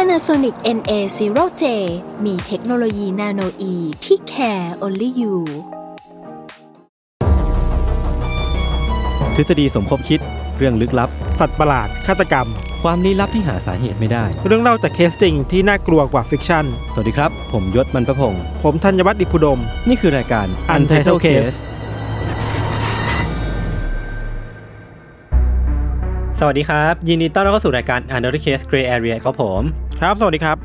Panasonic NA0J มีเทคโนโลยี nanoe ที่ care only you ทฤษฎีสมคบคิดเรื่องลึกลับ สัตว์ประหลาด ฆาตกรรม ความลี้ลับที่หาสาเหตุไม่ได้ เรื่องเล่าจากเคสจริงที่น่ากลัวกว่า fiction สวัสดีครับ ผมยศมันประพงศ์ผมธัญวัฒน์อิพุดม นี่คือรายการ Untitled Case สวัสดีครับ ยินดีต้อนรับเข้าสู่รายการ Untitled Case Gray Area ครับผม ครับ สวัสดีครับ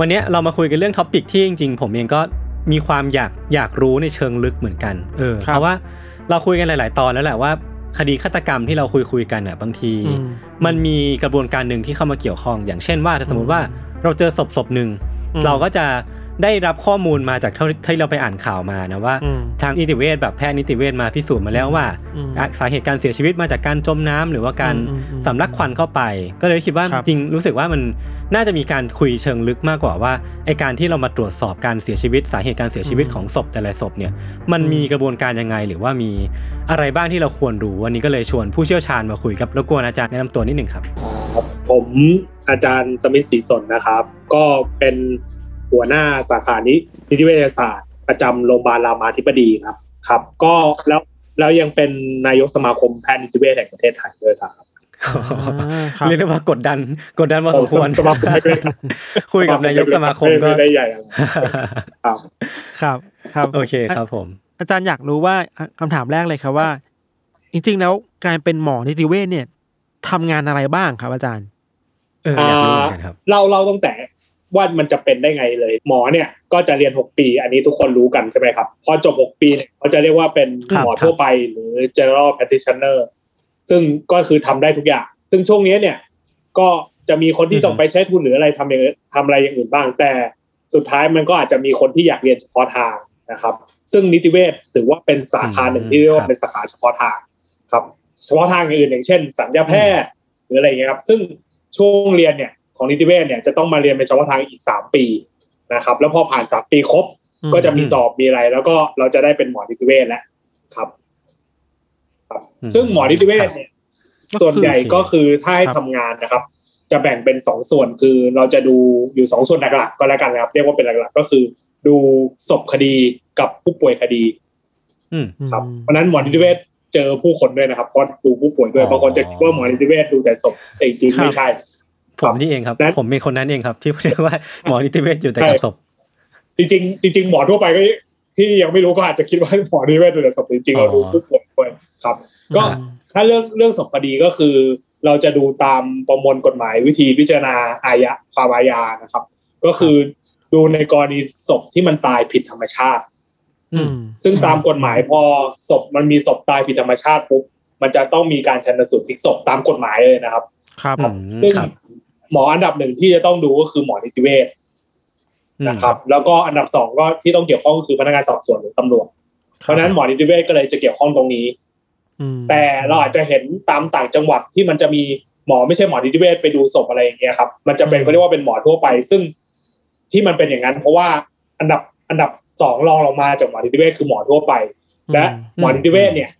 วันนี้เรามาคุยกันเรื่อง topic ที่จริงๆ ผมเองก็มีความอยากอยากรู้ในเชิงลึกเหมือนกัน เออครับเพราะว่าเราคุยกันหลาย ๆ ตอนแล้วแหละว่า คดีฆาตกรรมที่เราคุยคุยๆกันอะบางทีอืมมันมีกระบวนการหนึ่งที่เข้ามาเกี่ยวข้อง อย่างเช่นว่าถ้าสมมติว่าเราเจอศพศพหนึ่งอืมเราก็จะ ได้รับข้อมูลมาจากเท่าที่เราไปอ่านข่าวมานะว่าอืมทางนิติเวชแบบแพทย์นิติเวชมาพิสูจน์มาแล้วว่าอืมอะสาเหตุการเสียชีวิตมาจากการจมน้ำหรือว่าการอืมอืมสำลักควันเข้าไป ก็เลยคิดว่าครับจริงรู้สึกว่ามันน่าจะมีการคุยเชิงลึกมากกว่าว่าไอการที่เรามาตรวจสอบการเสียชีวิต สาเหตุการเสียชีวิตของศพแต่ละศพเนี่ยมันมีกระบวนการยังไงหรือว่ามีอะไรบ้างที่เราควรรู้วันนี้ก็เลยชวนผู้เชี่ยวชาญมาคุยกับรบกวนอาจารย์แนะนำตัวนิดหนึ่งครับครับผมอาจารย์สมิทธศรีสนนะครับ ก็เป็น หัวหน้าสาขานินิติเวชศาสตร์ประจำโรงพยาบาลรามาธิบดีครับ ครับ ก็แล้วแล้วยังเป็นนายกสมาคมแพทย์นิติเวชแห่งประเทศไทยด้วยครับอ่าครับเรียกได้ว่ากดดันกดดันพอสมควรสมาคมเล็กคุยกับนายกสมาคมก็ไได้ใหญ่อะไรครับครับครับโอเคครับผม อาจารย์อยากรู้ว่าอะคำถามแรกเลยครับว่า จริง ๆ แล้วการเป็นหมอนิติเวชเนี่ยทำงานอะไรบ้างครับอาจารย์เอออยากรู้เหมือนกันครับเล่าเล่าตั้งแต่ ว่ามันจะเป็นได้ไงเลย หมอเนี่ยก็จะเรียน 6 ปี อันนี้ทุกคนรู้กันใช่ไหมครับ พอจบ 6 ปีเนี่ยเขาจะเรียกว่าเป็นครับหมอทั่วไปหรือ general practitioner ซึ่งก็คือทำได้ทุกอย่าง ซึ่งช่วงนี้เนี่ย ก็จะมีคนที่ต้องไปใช้ทุนหรืออะไรทำอย่างอื่นทำอะไรอย่างอื่นบ้าง แต่สุดท้ายมันก็อาจจะมีคนที่อยากเรียนเฉพาะทางนะครับ ซึ่งนิติเวชถือว่าเป็นสาขาหนึ่งที่เรียกครัว่าบเป็นสาขาเฉพาะทางครับ เฉพาะทางอื่นอย่างเช่นสัญญาแพทย์หรืออะไรอย่างเงี้ยครับ ซึ่งช่วงเรียนเนี่ย ของนิติเวชเนี่ยจะต้องมาเรียนเป็นเฉพาะทางอีกสามปีนะครับ แล้วพอผ่านสามปีครบอืมก็จะมีสอบมีอะไร แล้วก็เราจะได้เป็นหมอนิติเวชแล้วครับครับอืมซึ่งหมอนิติเวชเนี่ยครับส่วนใหญ่ก็คือถ้าให้ครับทำงานนะครับ จะแบ่งเป็นสองส่วนคือเราจะดูอยู่สองส่วนหลักๆก็แล้วกันนะครับ เรียกว่าเป็นหลักๆก็คือ ดูศพคดีกับผู้ป่วยคดีอืมครับเพราะฉะนั้นหมอนิติเวชเจอผู้คนด้วยนะครับเพราะดูผู้ป่วยด้วยอ๋อบางคนจะคิดว่าหมอนิติเวชดูแต่ศพแต่จริงๆครับไม่ใช่ ผมนี่เองครับนั้นผมเป็นคนนั้นเองครับ ที่เรียกว่าหมอนิติเวชอยู่แต่กับศพจริงๆจริงๆหมอทั่วไปก็ที่ยังไม่รู้ก็อาจจะคิดว่าหมอนิติเวชดูแต่ศพจริงๆเราดูอ๋อผู้ป่วยด้วยครับ ก็อ่าถ้าเรื่องเรื่องศพคดีก็คือ เราจะดูตามประมวลกฎหมายวิธีพิจารณาอาญาความอาญานะครับ ก็คือดูในกรณีศพที่มันตายผิดธรรมชาติอืมซึ่งตามกฎหมายพอศพมันมีศพตายผิดธรรมชาติปุ๊บมันจะต้องมีการชันสูตรพลิกศพตามกฎหมายเลยนะครับ ครับอืมซึ่งครับ หมออันดับหนึ่งที่จะต้องดูก็คือหมอนิติเวชอืมนะครับ แล้วก็อันดับสองก็ที่ต้องเกี่ยวข้องก็คือพนักงานสอบสวนหรือตำรวจ เพราะฉะนั้นหมอนิติเวชก็เลยจะเกี่ยวข้องตรงนี้อืมแต่เราอาจจะเห็นตามต่างจังหวัดที่มันจะมีหมอไม่ใช่หมอนิติเวชไปดูศพอะไรอย่างเงี้ยครับ มันจะเป็นก็เรียกว่าเป็นหมอทั่วไป ซึ่งที่มันเป็นอย่างนั้น เพราะว่าอันดับอันดับสองรองลงมาจากหมอนิติเวชคือหมอทั่วไป และหมอนิติเวชเนี่ย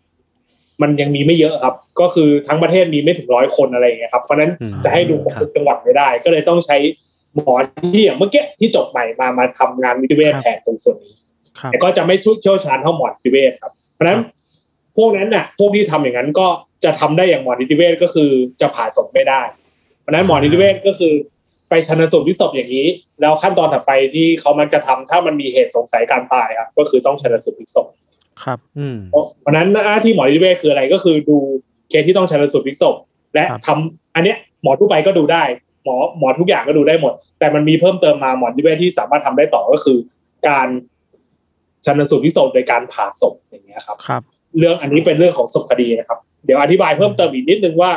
มันยังมีไม่เยอะครับ ก็คือทั้งประเทศมีไม่ถึงร้อยคนอะไรอย่างเงี้ยครับเพราะฉะนั้นอืมจะให้ดูครบทุกจังหวัดไม่ได้ ก็เลยต้องใช้หมอที่อย่างเมื่อกี้ที่จบใหม่มามาทำงานนิติเวชแทนตรงส่วนนี้ครับแต่ก็จะไม่เชี่ยวชาญเท่าหมอนิติเวชครับ เพราะฉะนั้นพวกนั้นน่ะพวกที่ทำอย่างนั้นก็จะทำได้อย่างหมอนิติเวชก็คือจะผ่าศพไม่ได้ เพราะฉะนั้นหมอนิติเวชก็คือ ไปชันสูตรพลิกศพอย่างนี้ แล้วขั้นตอนถัดไปที่เขามันจะทำถ้ามันมีเหตุสงสัยการตายครับก็คือต้องชันสูตรพลิกศพ ครับอืมเพราะฉะนั้นหน้าที่หมอนิติเวชคืออะไรก็คือดูเคสที่ต้องชันสูตรพลิกศพและครับทำอันเนี้ยหมอทั่วไปก็ดูได้ หมอหมอทุกอย่างก็ดูได้หมด แต่มันมีเพิ่มเติมมาหมอนิติเวชที่สามารถทำได้ต่อก็คือ การชันสูตรพลิกศพโดยการผ่าศพอย่างเงี้ยครับครับ เรื่องอันนี้เป็นเรื่องของศพคดีนะครับ เดี๋ยวอธิบายเพิ่มเติมอีกนิดนึงว่า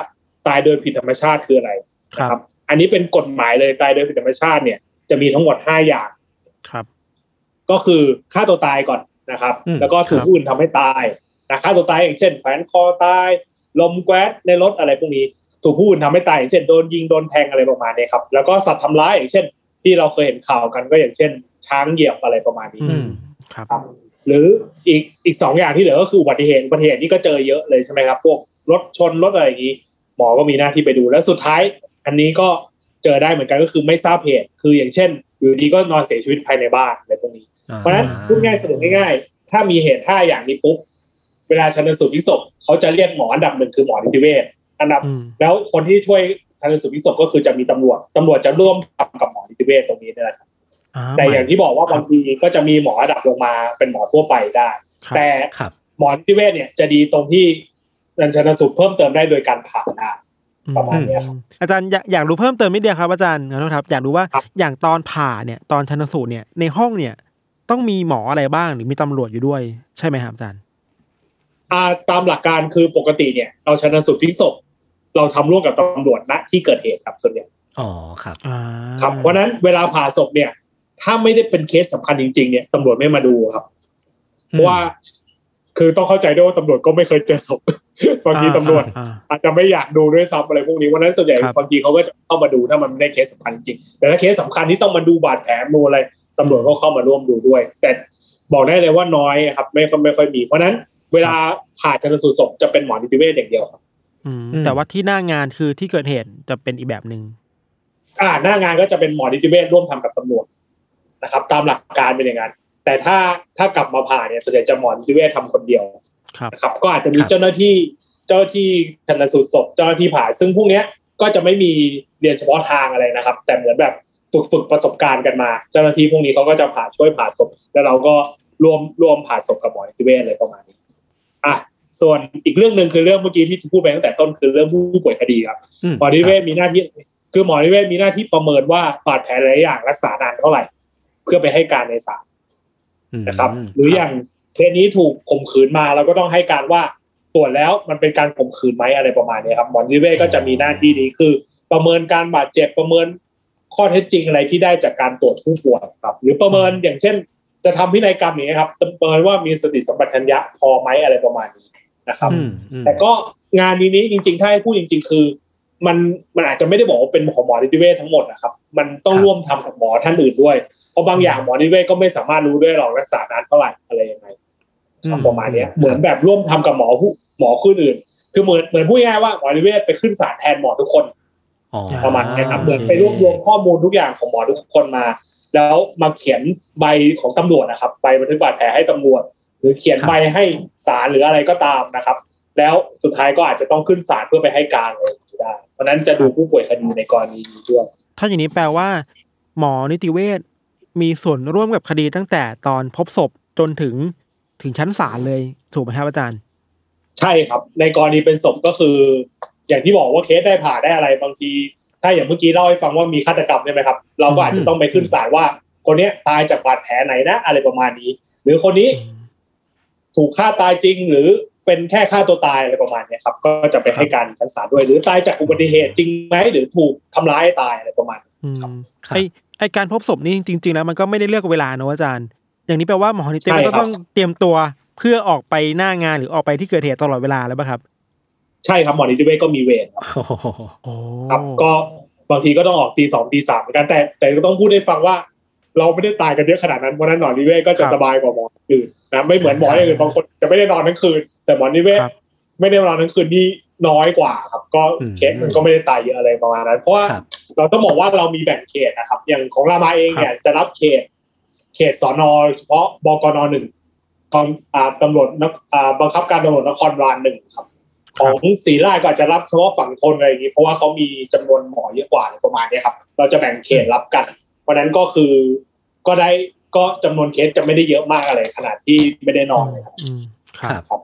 ตายโดยผิดธรรมชาติคืออะไรครับนะครับ อันนี้เป็นกฎหมายเลยตายโดยผิดธรรมชาติเนี่ยจะมีทั้งหมดห้าอย่างครับ ก็คือฆ่าตัวตายก่อน นะครับอืมแล้วก็ถูกครับผู้อื่นทำให้ตายนะฆ่าตัวตายอย่างเช่นแขวนคอตาย ลมแก๊สในรถอะไรพวกนี้ ถูกผู้อื่นทำให้ตายอย่างเช่นโดนยิงโดนแทงอะไรประมาณนี้ครับ แล้วก็สัตว์ทำร้ายอย่างเช่น ที่เราเคยเห็นข่าวกันก็อย่างเช่น ช้างเหยียบอะไรประมาณนี้อืมครับครับหรืออีกอีกสองอย่างที่เหลือก็คืออุบัติเหตุอุบัติเหตุนี่ก็เจอเยอะเลยใช่ไหมครับ พวกรถชนรถอะไรอย่างนี้ หมอก็มีหน้าที่ไปดูแล้วสุดท้าย อันนี้ก็เจอได้เหมือนกันก็คือไม่ทราบเหตุคืออย่างเช่น อยู่ดีก็นอนเสียชีวิตภายในบ้านอะไรพวกนี้ เพราะฉะนั้นพูดง่ายสรุปง่ายๆ ถ้ามีเหตุห้าอย่างนี้ปุ๊บเวลาชันสูตรพลิกศพเขาจะเรียกหมออันดับหนึ่งคือหมอนิติเวชอันดับอืมแล้วคนที่ช่วยชันสูตรพลิกศพก็คือจะมีตำรวจตำรวจจะร่วมทำกับหมอนิติเวชตรงนี้นี่แหละครับอ่าแต่อย่างที่บอกว่าบางทีก็จะมีหมออันดับลงมาเป็นหมอทั่วไปได้ครับแต่ครับหมอนิติเวชเนี่ยจะดีตรงที่รันชันสูตรเพิ่มเติมได้โดยการผ่าได้ประมาณเนี้ยครับอาจารย์อยากอยากรู้เพิ่มเติมนิดเดียวครับอาจารย์ขอโทษครับ อยากรู้ว่าครับอย่างตอนผ่าเนี่ยตอนชันสูตรเนี่ยในห้องเนี่ย ต้องมีหมออะไรบ้างหรือมีตำรวจอยู่ด้วย ใช่ไหมครับอาจารย์อ่าตามหลักการคือปกติเนี่ย เราชันสูตรพลิกศพเราทำร่วมกับตำรวจณที่เกิดเหตุครับส่วนใหญ่อ๋อครับอ่าครับเพราะฉะนั้นเวลาผ่าศพเนี่ย ถ้าไม่ได้เป็นเคสสำคัญจริง ๆ เนี่ยตำรวจไม่มาดูครับเพราะว่าคือต้องเข้าใจด้วยว่าตำรวจก็ไม่เคยเจอศพบางทีตำรวจอ่าอาจจะไม่อยากดูด้วยซ้ำอะไรพวกนี้วันนั้นส่วนใหญ่ครับบางทีเขาก็จะเข้ามาดูถ้ามันไม่ได้เคสสำคัญจริงๆแต่ถ้าเคสสำคัญที่ต้องมาดูบาดแผลดูอะไร ตำรวจก็เข้ามาร่วมดูด้วย แต่บอกได้เลยว่าน้อยครับ ไม่ค่อยไม่ค่อยมีเพราะฉะนั้น เวลาผ่าชนสูตรศพจะเป็นหมอนิติเวชอย่างเดียวครับอืมอืมแต่ว่าที่หน้างานคือที่เกิดเหตุจะเป็นอีกแบบหนึ่งอ่าหน้างานก็จะเป็นหมอนิติเวชร่วมทำกับตำรวจนะครับ ตามหลักการเป็นอย่างนั้นแต่ถ้าถ้ากลับมาผ่าเนี่ยส่วนใหญ่จะหมอนิติเวชทำคนเดียวครับนะครับ ก็อาจจะมีครับเจ้าหน้าที่เจ้าหน้าที่ชันสูตรศพเจ้าหน้าที่ผ่า ซึ่งพวกเนี้ยก็จะไม่มีเรียนเฉพาะทางอะไรนะครับ แต่เหมือนแบบ ฝึกฝึกประสบการณ์กันมา เจ้าหน้าที่พวกนี้เขาก็จะผ่าช่วยผ่าศพ แล้วเราก็ร่วมร่วมผ่าศพกับหมอนิติเวชอะไรประมาณนี้อะส่วนอีกเรื่องหนึ่งคือเรื่องเมื่อกี้ที่พูดไปตั้งแต่ต้นคือเรื่องผู้ป่วยคดีครับอืมหมอนิติเวชมีหน้าที่คือหมอนิติเวชมีหน้าที่ประเมินว่าบาดแผลหลายอย่างรักษานานเท่าไหร่ เพื่อไปให้การในศาลมนะครับ หรืออย่างเคสนี้ถูกข่มขืนมาเราก็ต้องให้การว่าตรวจแล้วมันเป็นการข่มขืนไหมอะไรประมาณนี้ครับหมอนิติเวชก็จะมีหน้าที่นี้คือ ประเมินการบาดเจ็บประเมิน ข้อเท็จจริงอะไรที่ได้จากการตรวจผู้ป่วยครับ หรือประเมินอย่างเช่น จะทำพินัยกรรมอย่างนี้ยครับประเมินว่ามีสติสัมปชัญญะพอไหมอะไรประมาณนี้นะครับอืมอืมแต่ก็งานนี้นี้จริง ๆ ถ้าให้พูดจริง ๆ คือ มันมันอาจจะไม่ได้บอกว่าเป็นของหมอนิติเวชทั้งหมดนะครับ มันต้องร่วมทำกับหมอท่านอื่นด้วยเพราะบางอย่างหมอนิติเวชก็ไม่สามารถรู้ด้วยหรอกรักษานานเท่าไหร่อะไรยังไงครับประมาณเนี้ยเหมือนแบบร่วมทำกับหมอผู้หมอคนอื่น คือเหมือนเหมือนพูดง่ายๆว่าหมอนิติเวชไปขึ้นศาลแทนหมอทุกคนอ๋อ ประมาณนี้ครับโอเหมือนคไปรวบรวมข้อมูลทุกอย่างของหมอทุกคนมา แล้วมาเขียนใบของตำรวจนะครับใบบันทึกบาดแผลให้ตำรวจ หรือเขียนใบให้ศาลหรืออะไรก็ตามนะครับ แล้วสุดท้ายก็อาจจะต้องขึ้นศาลเพื่อไปให้การเลยได้เพราะฉะนั้นจะดูผู้ป่วยคดีในกรณีนี้ด้วยถ้าอย่างนี้แปลว่า หมอนิติเวชมีส่วนร่วมกับคดีตั้งแต่ตอนพบศพจนถึงถึงชั้นศาลเลยถูกไหมครับอาจารย์ ใช่ครับ ในกรณีเป็นศพก็คือ อย่างที่บอกว่าเคสได้ผ่าได้อะไรบางที ถ้าอย่างเมื่อกี้เล่าให้ฟังว่ามีฆาตกรรมใช่ไหมครับ เราก็อาจจะต้องไปขึ้นศาลว่า คนเนี้ยตายจากบาดแผลไหนนะ อะไรประมาณนี้ หรือคนนี้ ถูกฆ่าตายจริงหรือเป็นแค่ฆ่าตัวตายอะไรประมาณเนี้ยครับ ก็จะไปให้การชั้นศาลด้วย หรือตายจากอุบัติเหตุจริงไหมหรือถูกทำร้ายตายอะไรประมาณนี้อืมครับครับไอไอการพบศพนี่จริง ๆ แล้วมันก็ไม่ได้เลือกเวลาเนอะอาจารย์ อย่างนี้แปลว่าหมอนิติเวชใช่ครัก็บต้องเตรียมตัวเพื่อออกไปหน้างานหรือออกไปที่เกิดเหตุตลอดเวลาแล้วป่ะครับ ใช่ครับหมอนิติเวชก็มีเวรครับโอ้โหโอ้ครับก็บางทีก็ต้องออกตีสองตีสามเหมือนกันแต่แต่ก็ต้องพูดให้ฟังว่า เราไม่ได้ตายกันเยอะขนาดนั้นเพราะฉะนั้นหมอนิเวศก็จะสบายกว่าหมออื่นนะไม่เหมือนหมออย่างอื่นบางคนจะไม่ได้นอนทั้งคืน แต่หมอนิเวศครับไม่ได้นอนทั้งคืนนี่น้อยกว่าครับก็เคสมันก็ไม่ได้ตายเยอะอะไรประมาณนั้น เพราะว่าครับเราต้องบอกว่าเรามีแบ่งเขตนะครับ อย่างของรามาเองเนี่ยจะรับเขต เขตสอนอเฉพาะบกนหนึ่งกองอ่าตำรวจนคอ่าบังคับการตำรวจนครบาลหนึ่งครับ ของศรีราชก็อาจจะรับเฉพาะฝั่งทนอะไรอย่างนี้เพราะว่าเขามีจำนวนหมอเยอะกว่าอะไรประมาณเนี้ยครับ เราจะแบ่งเขตรับกัน เพราะฉะนั้นก็คือก็ได้ก็จำนวนเคสจะไม่ได้เยอะมากอะไรขนาดที่ไม่ได้นอนเลยครับอืมคครับรับ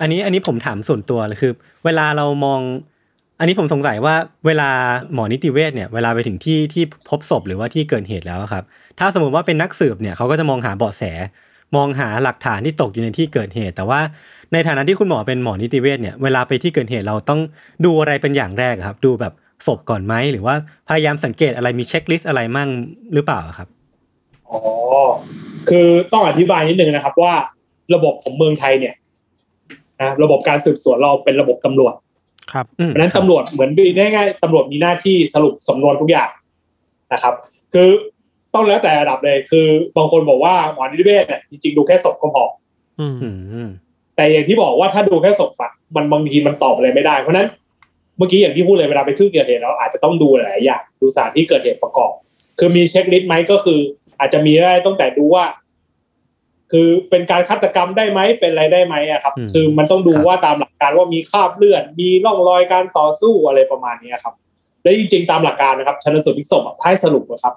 อันนี้อันนี้ผมถามส่วนตัวเลยคือ เวลาเรามอง อันนี้ผมสงสัยว่าเวลาหมอนิติเวชเนี่ยเวลาไปถึงที่ที่พบศพหรือว่าที่เกิดเหตุแล้วอะครับ ถ้าสมมติว่าเป็นนักสืบเนี่ยเขาก็จะมองหาเบาะแส มองหาหลักฐานที่ตกอยู่ในที่เกิดเหตุ แต่ว่าในฐานะที่คุณหมอเป็นหมอนิติเวชเนี่ยเวลาไปที่เกิดเหตุเราต้องดูอะไรเป็นอย่างแรกอะครับ ดูแบบศพก่อนไหมหรือว่าพยายามสังเกตอะไรมีเช็คลิสต์อะไรมั่งหรือเปล่าครับอ๋อคือต้องอธิบายนิดนึงนะครับ ว่าระบบของเมืองไทยเนี่ยนะระบบการสืบสวนเราเป็นระบบตำรวจ ครับอืมเพราะฉะนั้นตำรวจเหมือนง่ายๆตำรวจมีหน้าที่สรุปสำนวนทุกอย่างนะครับ คือ ต้องแล้วแต่ระดับเลยคือบางคนบอกว่าหมอนิติเวชเนี่ยจริงๆดูแค่ศพก็พออืมอืมแต่อย่างที่บอกว่าถ้าดูแค่ศพอะมันบางทีมันตอบอะไรไม่ได้เพราะฉะนั้นเมื่อกี้อย่างที่พูดเลยเวลาไปที่เกิดเหตุเราอาจจะต้องดูหลายๆอย่างดูสถานที่เกิดเหตุประกอบ คือมีเช็คลิสต์ไหมก็คือ อาจจะมีได้ตั้งแต่ดูว่า คือเป็นการฆาตกรรมได้ไหมเป็นอะไรได้ไหมอะครับอืมคือมันต้องดูครับว่าตามหลักการว่ามีคราบเลือดมีร่องรอยการต่อสู้อะไรประมาณนี้ครับและจริงๆตามหลักการนะครับชันสูตรพลิกศพอะถ้าให้สรุปนะครับ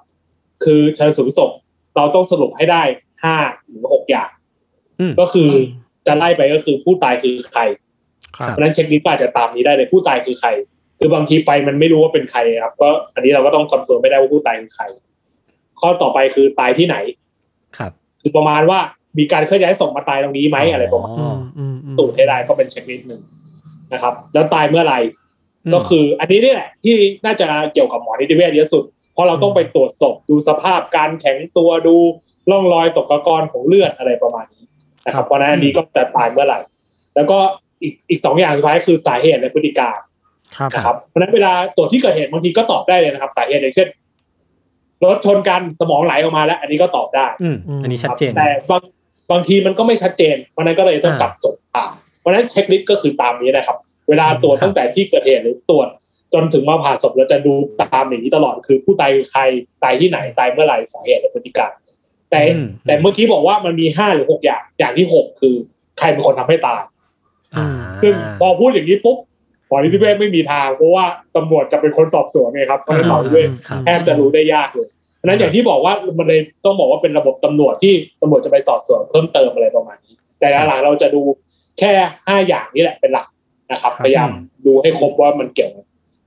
คือชันสูตรพลิกศพเราต้องสรุปให้ได้ห้าหรือหกอย่างอืมก็คือจะไล่ไปก็คือผู้ตายคือใครครับเพราะฉะนั้น checklist ก็อาจจะตามนี้ได้เลยผู้ตายคือใคร คือบางทีไปมันไม่รู้ว่าเป็นใครครับก็อันนี้เราก็ต้อง confirm ไม่ได้ว่าผู้ตายคือใคร ข้อต่อไปคือตายที่ไหน ครับ คือประมาณว่ามีการเคลื่อนย้ายศพมาตายตรงนี้ไหมอะไรประมาณอ๋อือมอืมอืมสรุปให้ได้ก็เป็น checklist หนึ่งนะครับ แล้วตายเมื่อไหร่อืมก็คือ อันนี้นี่แหละที่น่าจะเกี่ยวกับหมอนิติเวชเยอะสุด เพราะเราต้องไปตรวจศพดูสภาพการแข็งตัวดูร่องรอยตกตะกอนของเลือดอะไรประมาณนี้นะครับเพราะฉะนั้นอันนี้ก็จะตายเมื่อไหร่ แล้วก็อีกอีกสองอย่างสุดท้ายคือสาเหตุและพฤติการครับนะครับเพราะฉะนั้นเวลาตรวจที่เกิดเหตุบางทีก็ตอบได้เลยนะครับ สาเหตุอย่างเช่นรถชนกันสมองไหลออกมาแล้ว อันนี้ก็ตอบได้ อืมอันนี้ชัดเจนแต่บางบางทีมันก็ไม่ชัดเจนเพราะฉะนั้นก็เลยต้องอ่าตัดศพอ่าเพราะฉะนั้นเช็คลิสต์ก็คือตามนี้นะครับ เวลาตรวจครับตั้งแต่ที่เกิดเหตุหรือตรวจ จนถึงมาผ่าศพเราจะดูตามอย่างนี้ตลอดคือผู้ตายคือใครตายที่ไหนตายเมื่อไหร่สาเหตุและพฤติการแต่อืมแต่เมื่อกี้บอกว่ามันมีห้าหรือหกอย่างอย่างที่หกคือ ใครเป็นคนทำให้ตายอ่าซึ่งพอพูดอย่างนี้ปุ๊บหมอนิติเวชไม่มีทางเพราะว่าตำรวจจะเป็นคนสอบสวนไงครับเพราะฉะนั้นหมอนิติเวชครับแทบจะรู้ได้ยากเลยเพราะฉะนั้นอย่างที่บอกว่ามันเลยต้องบอกว่าเป็นระบบตำรวจที่ตำรวจจะไปสอบสวนเพิ่มเติมอะไรประมาณนี้ แต่หลังๆเราจะดูแค่ห้าอย่างนี้แหละเป็นหลักนะครับครับพยายามดูให้ครบว่ามันเกี่ยวกัน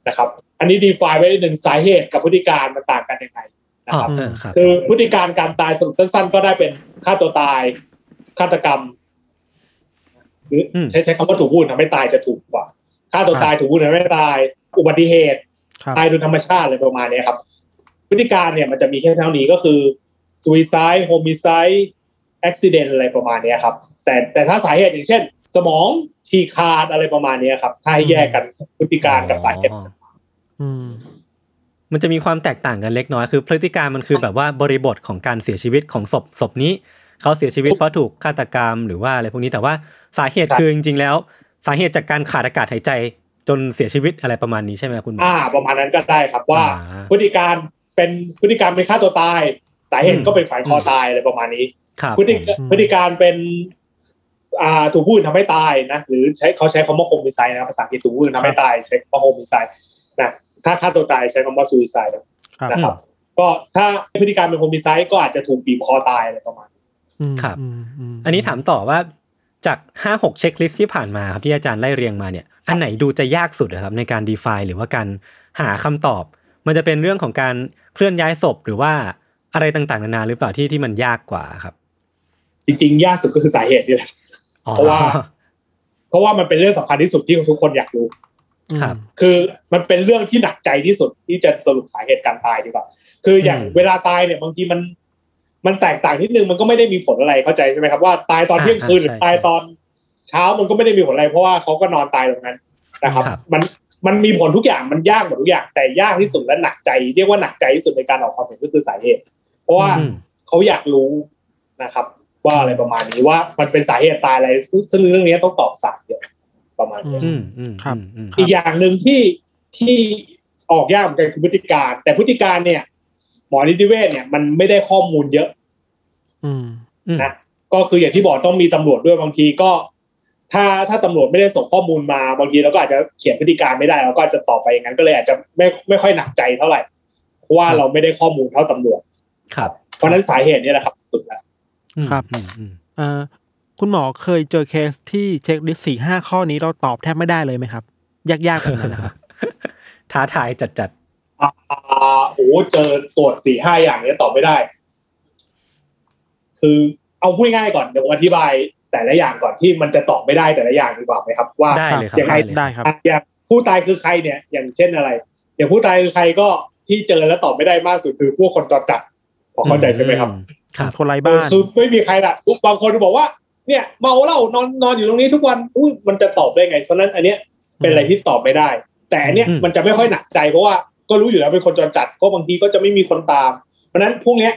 นะครับ อันนี้ดีไฟไว้นิดหนึ่งสาเหตุกับพฤติการมันต่างกันยังไงนะอ๋อครับเออครับคือพฤติการการตายสรุปสั้นๆ ก็ได้เป็นฆ่าตัวตายฆาตกรรมหรืออมใช้ใช้คำว่าถูกพูดทำให้ตายจะถูกกว่าฆ่าตัวตายถูกพูดทำให้ตาย อุบัติเหตุครับตายโดยธรรมชาติอะไรประมาณนี้ครับ พฤติการเนี่ยมันจะมีแค่เท่านี้ก็คือ suicide homicide accident อะไรประมาณนี้ครับ แต่แต่ถ้าสาเหตุอย่างเช่น สมองฉีกขาดอะไรประมาณนี้ครับ ถ้าให้แยกกันพฤติการกับสาเหตุอืมมันจะมีความแตกต่างกันเล็กน้อยคือ พฤติการมันคือแบบว่าบริบทของการเสียชีวิตของศพศพนี้ เขาเสียชีวิตเพราะถูกฆาตกรรมหรือว่าอะไรพวกนี้แต่ว่าสาเหตุครับคือจริงๆแล้ว สาเหตุจากการขาดอากาศหายใจจนเสียชีวิตอะไรประมาณนี้ใช่ไหมคุณหมออ่า ประมาณนั้นก็ได้ครับว่าอ่า พฤติการเป็นพฤติการเป็นฆ่าตัวตาย สาเหตุอืมก็เป็นแขวนคอตายอะไรประมาณนี้ครับพฤติผมพฤติการเป็นอ่า ถูกผู้อื่นทำให้ตายนะหรือใช้เขาใช้คำว่า homicide นะครับภาษาอังกฤษถูกผู้อื่นทำให้ตายใช้คำว่า homicide นะถ้าฆ่าตัวตายใช้คำว่า suicide ครับนะครับ ก็ถ้าพฤติการเป็น homicide ก็อาจจะถูกบีบคอตายอะไรประมาณนี้อืมครับอืมอืมอันนี้ถามต่อว่าจากห้าหกเช็คลิสที่ผ่านมาครับที่อาจารย์ไล่เรียงมาเนี่ย อันไหนดูจะยากสุดอะครับในการ define หรือว่าการหาคำตอบ มันจะเป็นเรื่องของการเคลื่อนย้ายศพหรือว่าอะไรต่างๆนานาหรือเปล่าที่ที่มันยากกว่าครับ จริงๆ ยากสุดก็คือสาเหตุนี่แหละอ๋อ เพราะว่า เพราะว่ามันเป็นเรื่องสำคัญที่สุดที่ทุกคนอยากรู้ครับ คือมันเป็นเรื่องที่หนักใจที่สุดที่จะสรุปสาเหตุการตายดีกว่า คืออย่างอืมเวลาตายเนี่ยบางทีมัน มันแตกต่างนิดนึงมันก็ไม่ได้มีผลอะไรเข้าใจใช่ไหมครับว่าตายตอนอ่าเที่ยงคืนหรือใช่ตายใช่ตอนเช้ามันก็ไม่ได้มีผลอะไร เพราะว่าเขาก็นอนตายตรงนั้นนะครับครับ มันมันมีผลทุกอย่างมันยากหมดทุกอย่างแต่ยากที่สุดและหนักใจ เรียกว่าหนักใจที่สุดในการออกความเห็นก็คือสาเหตุ เพราะว่าอืมเขาอยากรู้นะครับ ว่าอะไรประมาณนี้ว่ามันเป็นสาเหตุตายอะไร ซึ่งซึ่งเรื่องนี้ต้องตอบสามเดียวประมาณนี้อืมอืมครับอืมอืมอีกอย่างหนึ่งที่ที่ออกยากเหมือนกันคือพฤติการ แต่พฤติการเนี่ย หมอนิติเวชเนี่ยมันไม่ได้ข้อมูลเยอะอืมอืมนะก็คืออย่างที่บอกต้องมีตำรวจด้วยบางทีก็ ถ้าถ้าตำรวจไม่ได้ส่งข้อมูลมาบางทีเราก็อาจจะเขียนพฤติการไม่ได้เราก็อาจจะตอบไปอย่างนั้นก็เลยอาจจะไม่ไม่ค่อยหนักใจเท่าไหร่เพราะว่าเราไม่ได้ข้อมูลเท่าตำรวจ ครับ เพราะฉะนั้นสาเหตุนี่แหละครับสุดแล้วอืม ครับอืมอืมเอ่อคุณหมอเคยเจอเคสที่เช็คลิสต์สี่ห้าข้อนี้เราตอบแทบไม่ได้เลยไหมครับ ยากๆแบบนั้นนะครับท้าทายจัดจัดอ่าโอ้เจอตรวจสี่ห้าอย่างเนี้ยตอบไม่ได้ คือเอาพูดง่ายๆก่อนเดี๋ยวผมอธิบาย แต่ละอย่างก่อนที่มันจะตอบไม่ได้แต่ละอย่างดีกว่าไหมครับ ว่าๆได้เลยครับยังไงได้เลยได้ครับอะอย่างผู้ตายคือใครเนี่ย อย่างเช่นอะไร อย่างผู้ตายคือใครก็ที่เจอแล้วตอบไม่ได้มากสุดคือพวกคนจอดจัด พอเข้าใจใช่ไหมครับครับคนไร้บ้านคือไม่มีใครละบางคนบอกว่าเนี่ยเมาเหล้านอนนอนอยู่ตรงนี้ทุกวันอุ้ยมันจะตอบได้ไงเพราะฉะนั้นอันเนี้ยเป็นอะไรที่ตอบไม่ได้ แต่อันเนี้ยอืมมันจะไม่ค่อยหนักใจเพราะว่าก็รู้อยู่แล้วเป็นคนจรจัดก็บางทีก็จะไม่มีคนตาม เพราะฉะนั้นพวกเนี้ย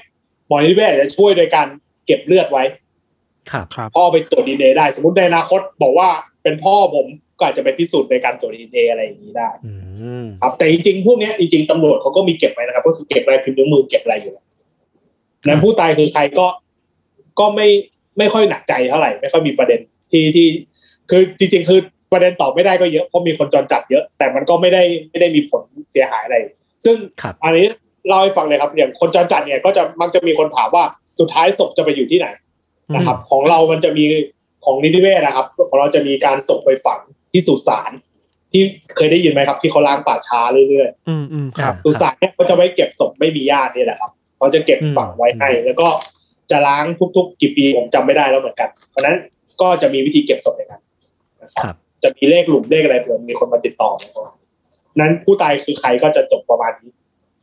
หมอนิติเวชจะช่วยโดยการเก็บเลือดไว้ครับครับพ่อไปตรวจดีเได้ สมมติในอนาคตบอกว่าเป็นพ่อผมก็อาจจะไปพิสูจน์ในการตรวจดีเอะไรอย่างนี้ได้อืมครับแต่จริงๆพวกเนี้ยจริงๆตำรวจเขาก็มีเก็บไว้นะครับ ก็คือเก็บลายพิมพ์นิ้วมือเก็บอะไรอยู่แล้ว นั้นผู้ตายคือใครก็ก็ไม่ไม่ค่อยหนักใจเท่าไหร่ ไม่ค่อยมีประเด็นที่ที่ คือจริง ๆ คือประเด็นตอบไม่ได้ก็เยอะเพราะมีคนจรจัดเยอะ แต่มันก็ไม่ได้ไม่ได้มีผลเสียหายอะไร ซึ่งครับอันนี้เล่าให้ฟังเลยครับอย่างคนจรจัดเนี่ยก็จะมักจะมีคนถามว่าสุดท้ายศพจะไปอยู่ที่ไหนนะครับ ของเรามันจะมีของนิติเวศนะครับ ของเราจะมีการส่งไปฝังที่สุสานที่เคยได้ยินไหมครับ ที่เขาล้างป่าช้าเรื่อยๆ อืมอืมครับสุสานเนี่ยเขาจะไว้เก็บศพไม่มีญาตินี่แหละครับ เขาจะเก็บฝังไว้ให้แล้วก็จะล้างทุก ๆ กี่ปีผมจำไม่ได้แล้วเหมือนกัน เพราะฉะนั้นก็จะมีวิธีเก็บศพอย่างนั้นนะคครัรับบจะมีเลขหลุมเลขอะไรเผื่อมีคนมาติดต่อนะครับนั้นผู้ตายคือใครก็จะจบประมาณนี้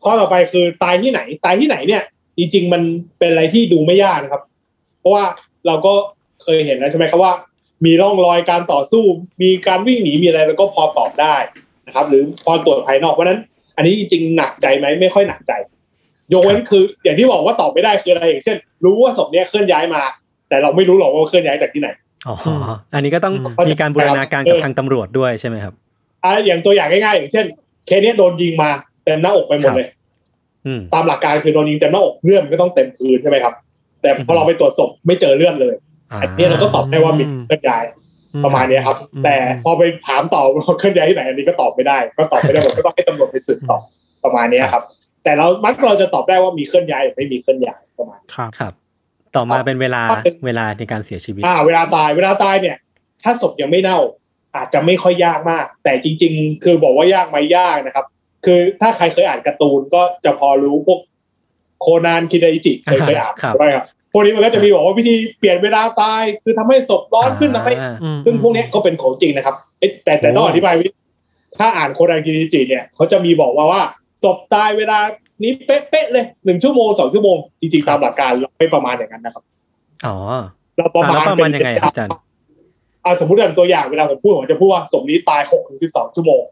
ข้อต่อไปคือตายที่ไหน ตายที่ไหนเนี่ย จริงๆมันเป็นอะไรที่ดูไม่ยากนะครับ เพราะว่าเราก็เคยเห็นแล้วใช่ไหมครับว่า มีร่องรอยการต่อสู้ มีการวิ่งหนีมีอะไรแล้วก็พอตอบได้นะครับ หรือพอตรวจภายนอกเพราะฉะนั้น อันนี้จริงๆหนักใจไหมไม่ค่อยหนักใจ ยกเว้นคือ อย่างที่บอกว่าตอบไม่ได้คืออะไรอย่างเช่น รู้ว่าศพเนี้ยเคลื่อนย้ายมา แต่เราไม่รู้หรอกว่าเคลื่อนย้ายจากที่ไหนอ๋ออันนี้ก็ต้องอืมมีการบูรณาการกับทางตำรวจด้วยใช่ไหมครับอะอย่างตัวอย่างง่ายๆ อย่างเช่น เคสเนี้ยโดนยิงมาเต็มหน้าอกไปหมดเลยอืมตามหลักการคือโดนยิงเต็มหน้าอกเลือดมันก็ต้องเต็มพื้นใช่ไหมครับ แต่พอเราไปตรวจศพไม่เจอเลือดเลยอ่าอันนี้เราก็ตอบได้ว่ามีเคลื่อนย้ายประมาณเนี้ยครับอืมแต่พอไปถามต่อว่าเคลื่อนย้ายที่ไหนอันนี้ก็ตอบไม่ได้ ก็ตอบไม่ได้หมดก็ต้องให้ตำรวจไปสืบต่อ ประมาณเนี้ยครับ แต่เรามักเราจะตอบได้ว่ามีเคลื่อนย้ายหรือไม่มีเคลื่อนย้ายประมาณครับครับ ต่อมาเป็นเวลาครับเวลาในการเสียชีวิต อ่า เวลาตายเวลาตายเนี่ย ถ้าศพยังไม่เน่า อาจจะไม่ค่อยยากมาก แต่จริง ๆ คือบอกว่ายากไหมยากนะครับ คือถ้าใครเคยอ่านการ์ตูนก็จะพอรู้พวกโคนานคิดาอิจิเคยเคยอ่านครับใช่ครับพวกนี้มันก็จะมีบอกว่าวิธีเปลี่ยนเวลาตาย คือทำให้ศพร้อนขึ้นทำให้อ่าอืมซึ่งพวกเนี้ยก็เป็นของจริงนะครับเอ๊ะแต่แต่ต้องโอ้อธิบายวิถ้าอ่านโคดานกินิจิเนี่ยเขาจะมีบอกว่าว่า ศพตายเวลานี้เป๊ะๆเลยหนึ่งชั่วโมงสองชั่วโมงจริงๆตามหลักการเราไม่ประมาณอย่างนั้นนะครับอ๋อเราประอ่ามาณแล้วประมาณยังไงครับอาจารย์อ่าสมมติอย่างตัวอย่างเวลาผมพูดผมจะพูดว่าศพนี้ตายหกถึงสิบสองชั่วโมง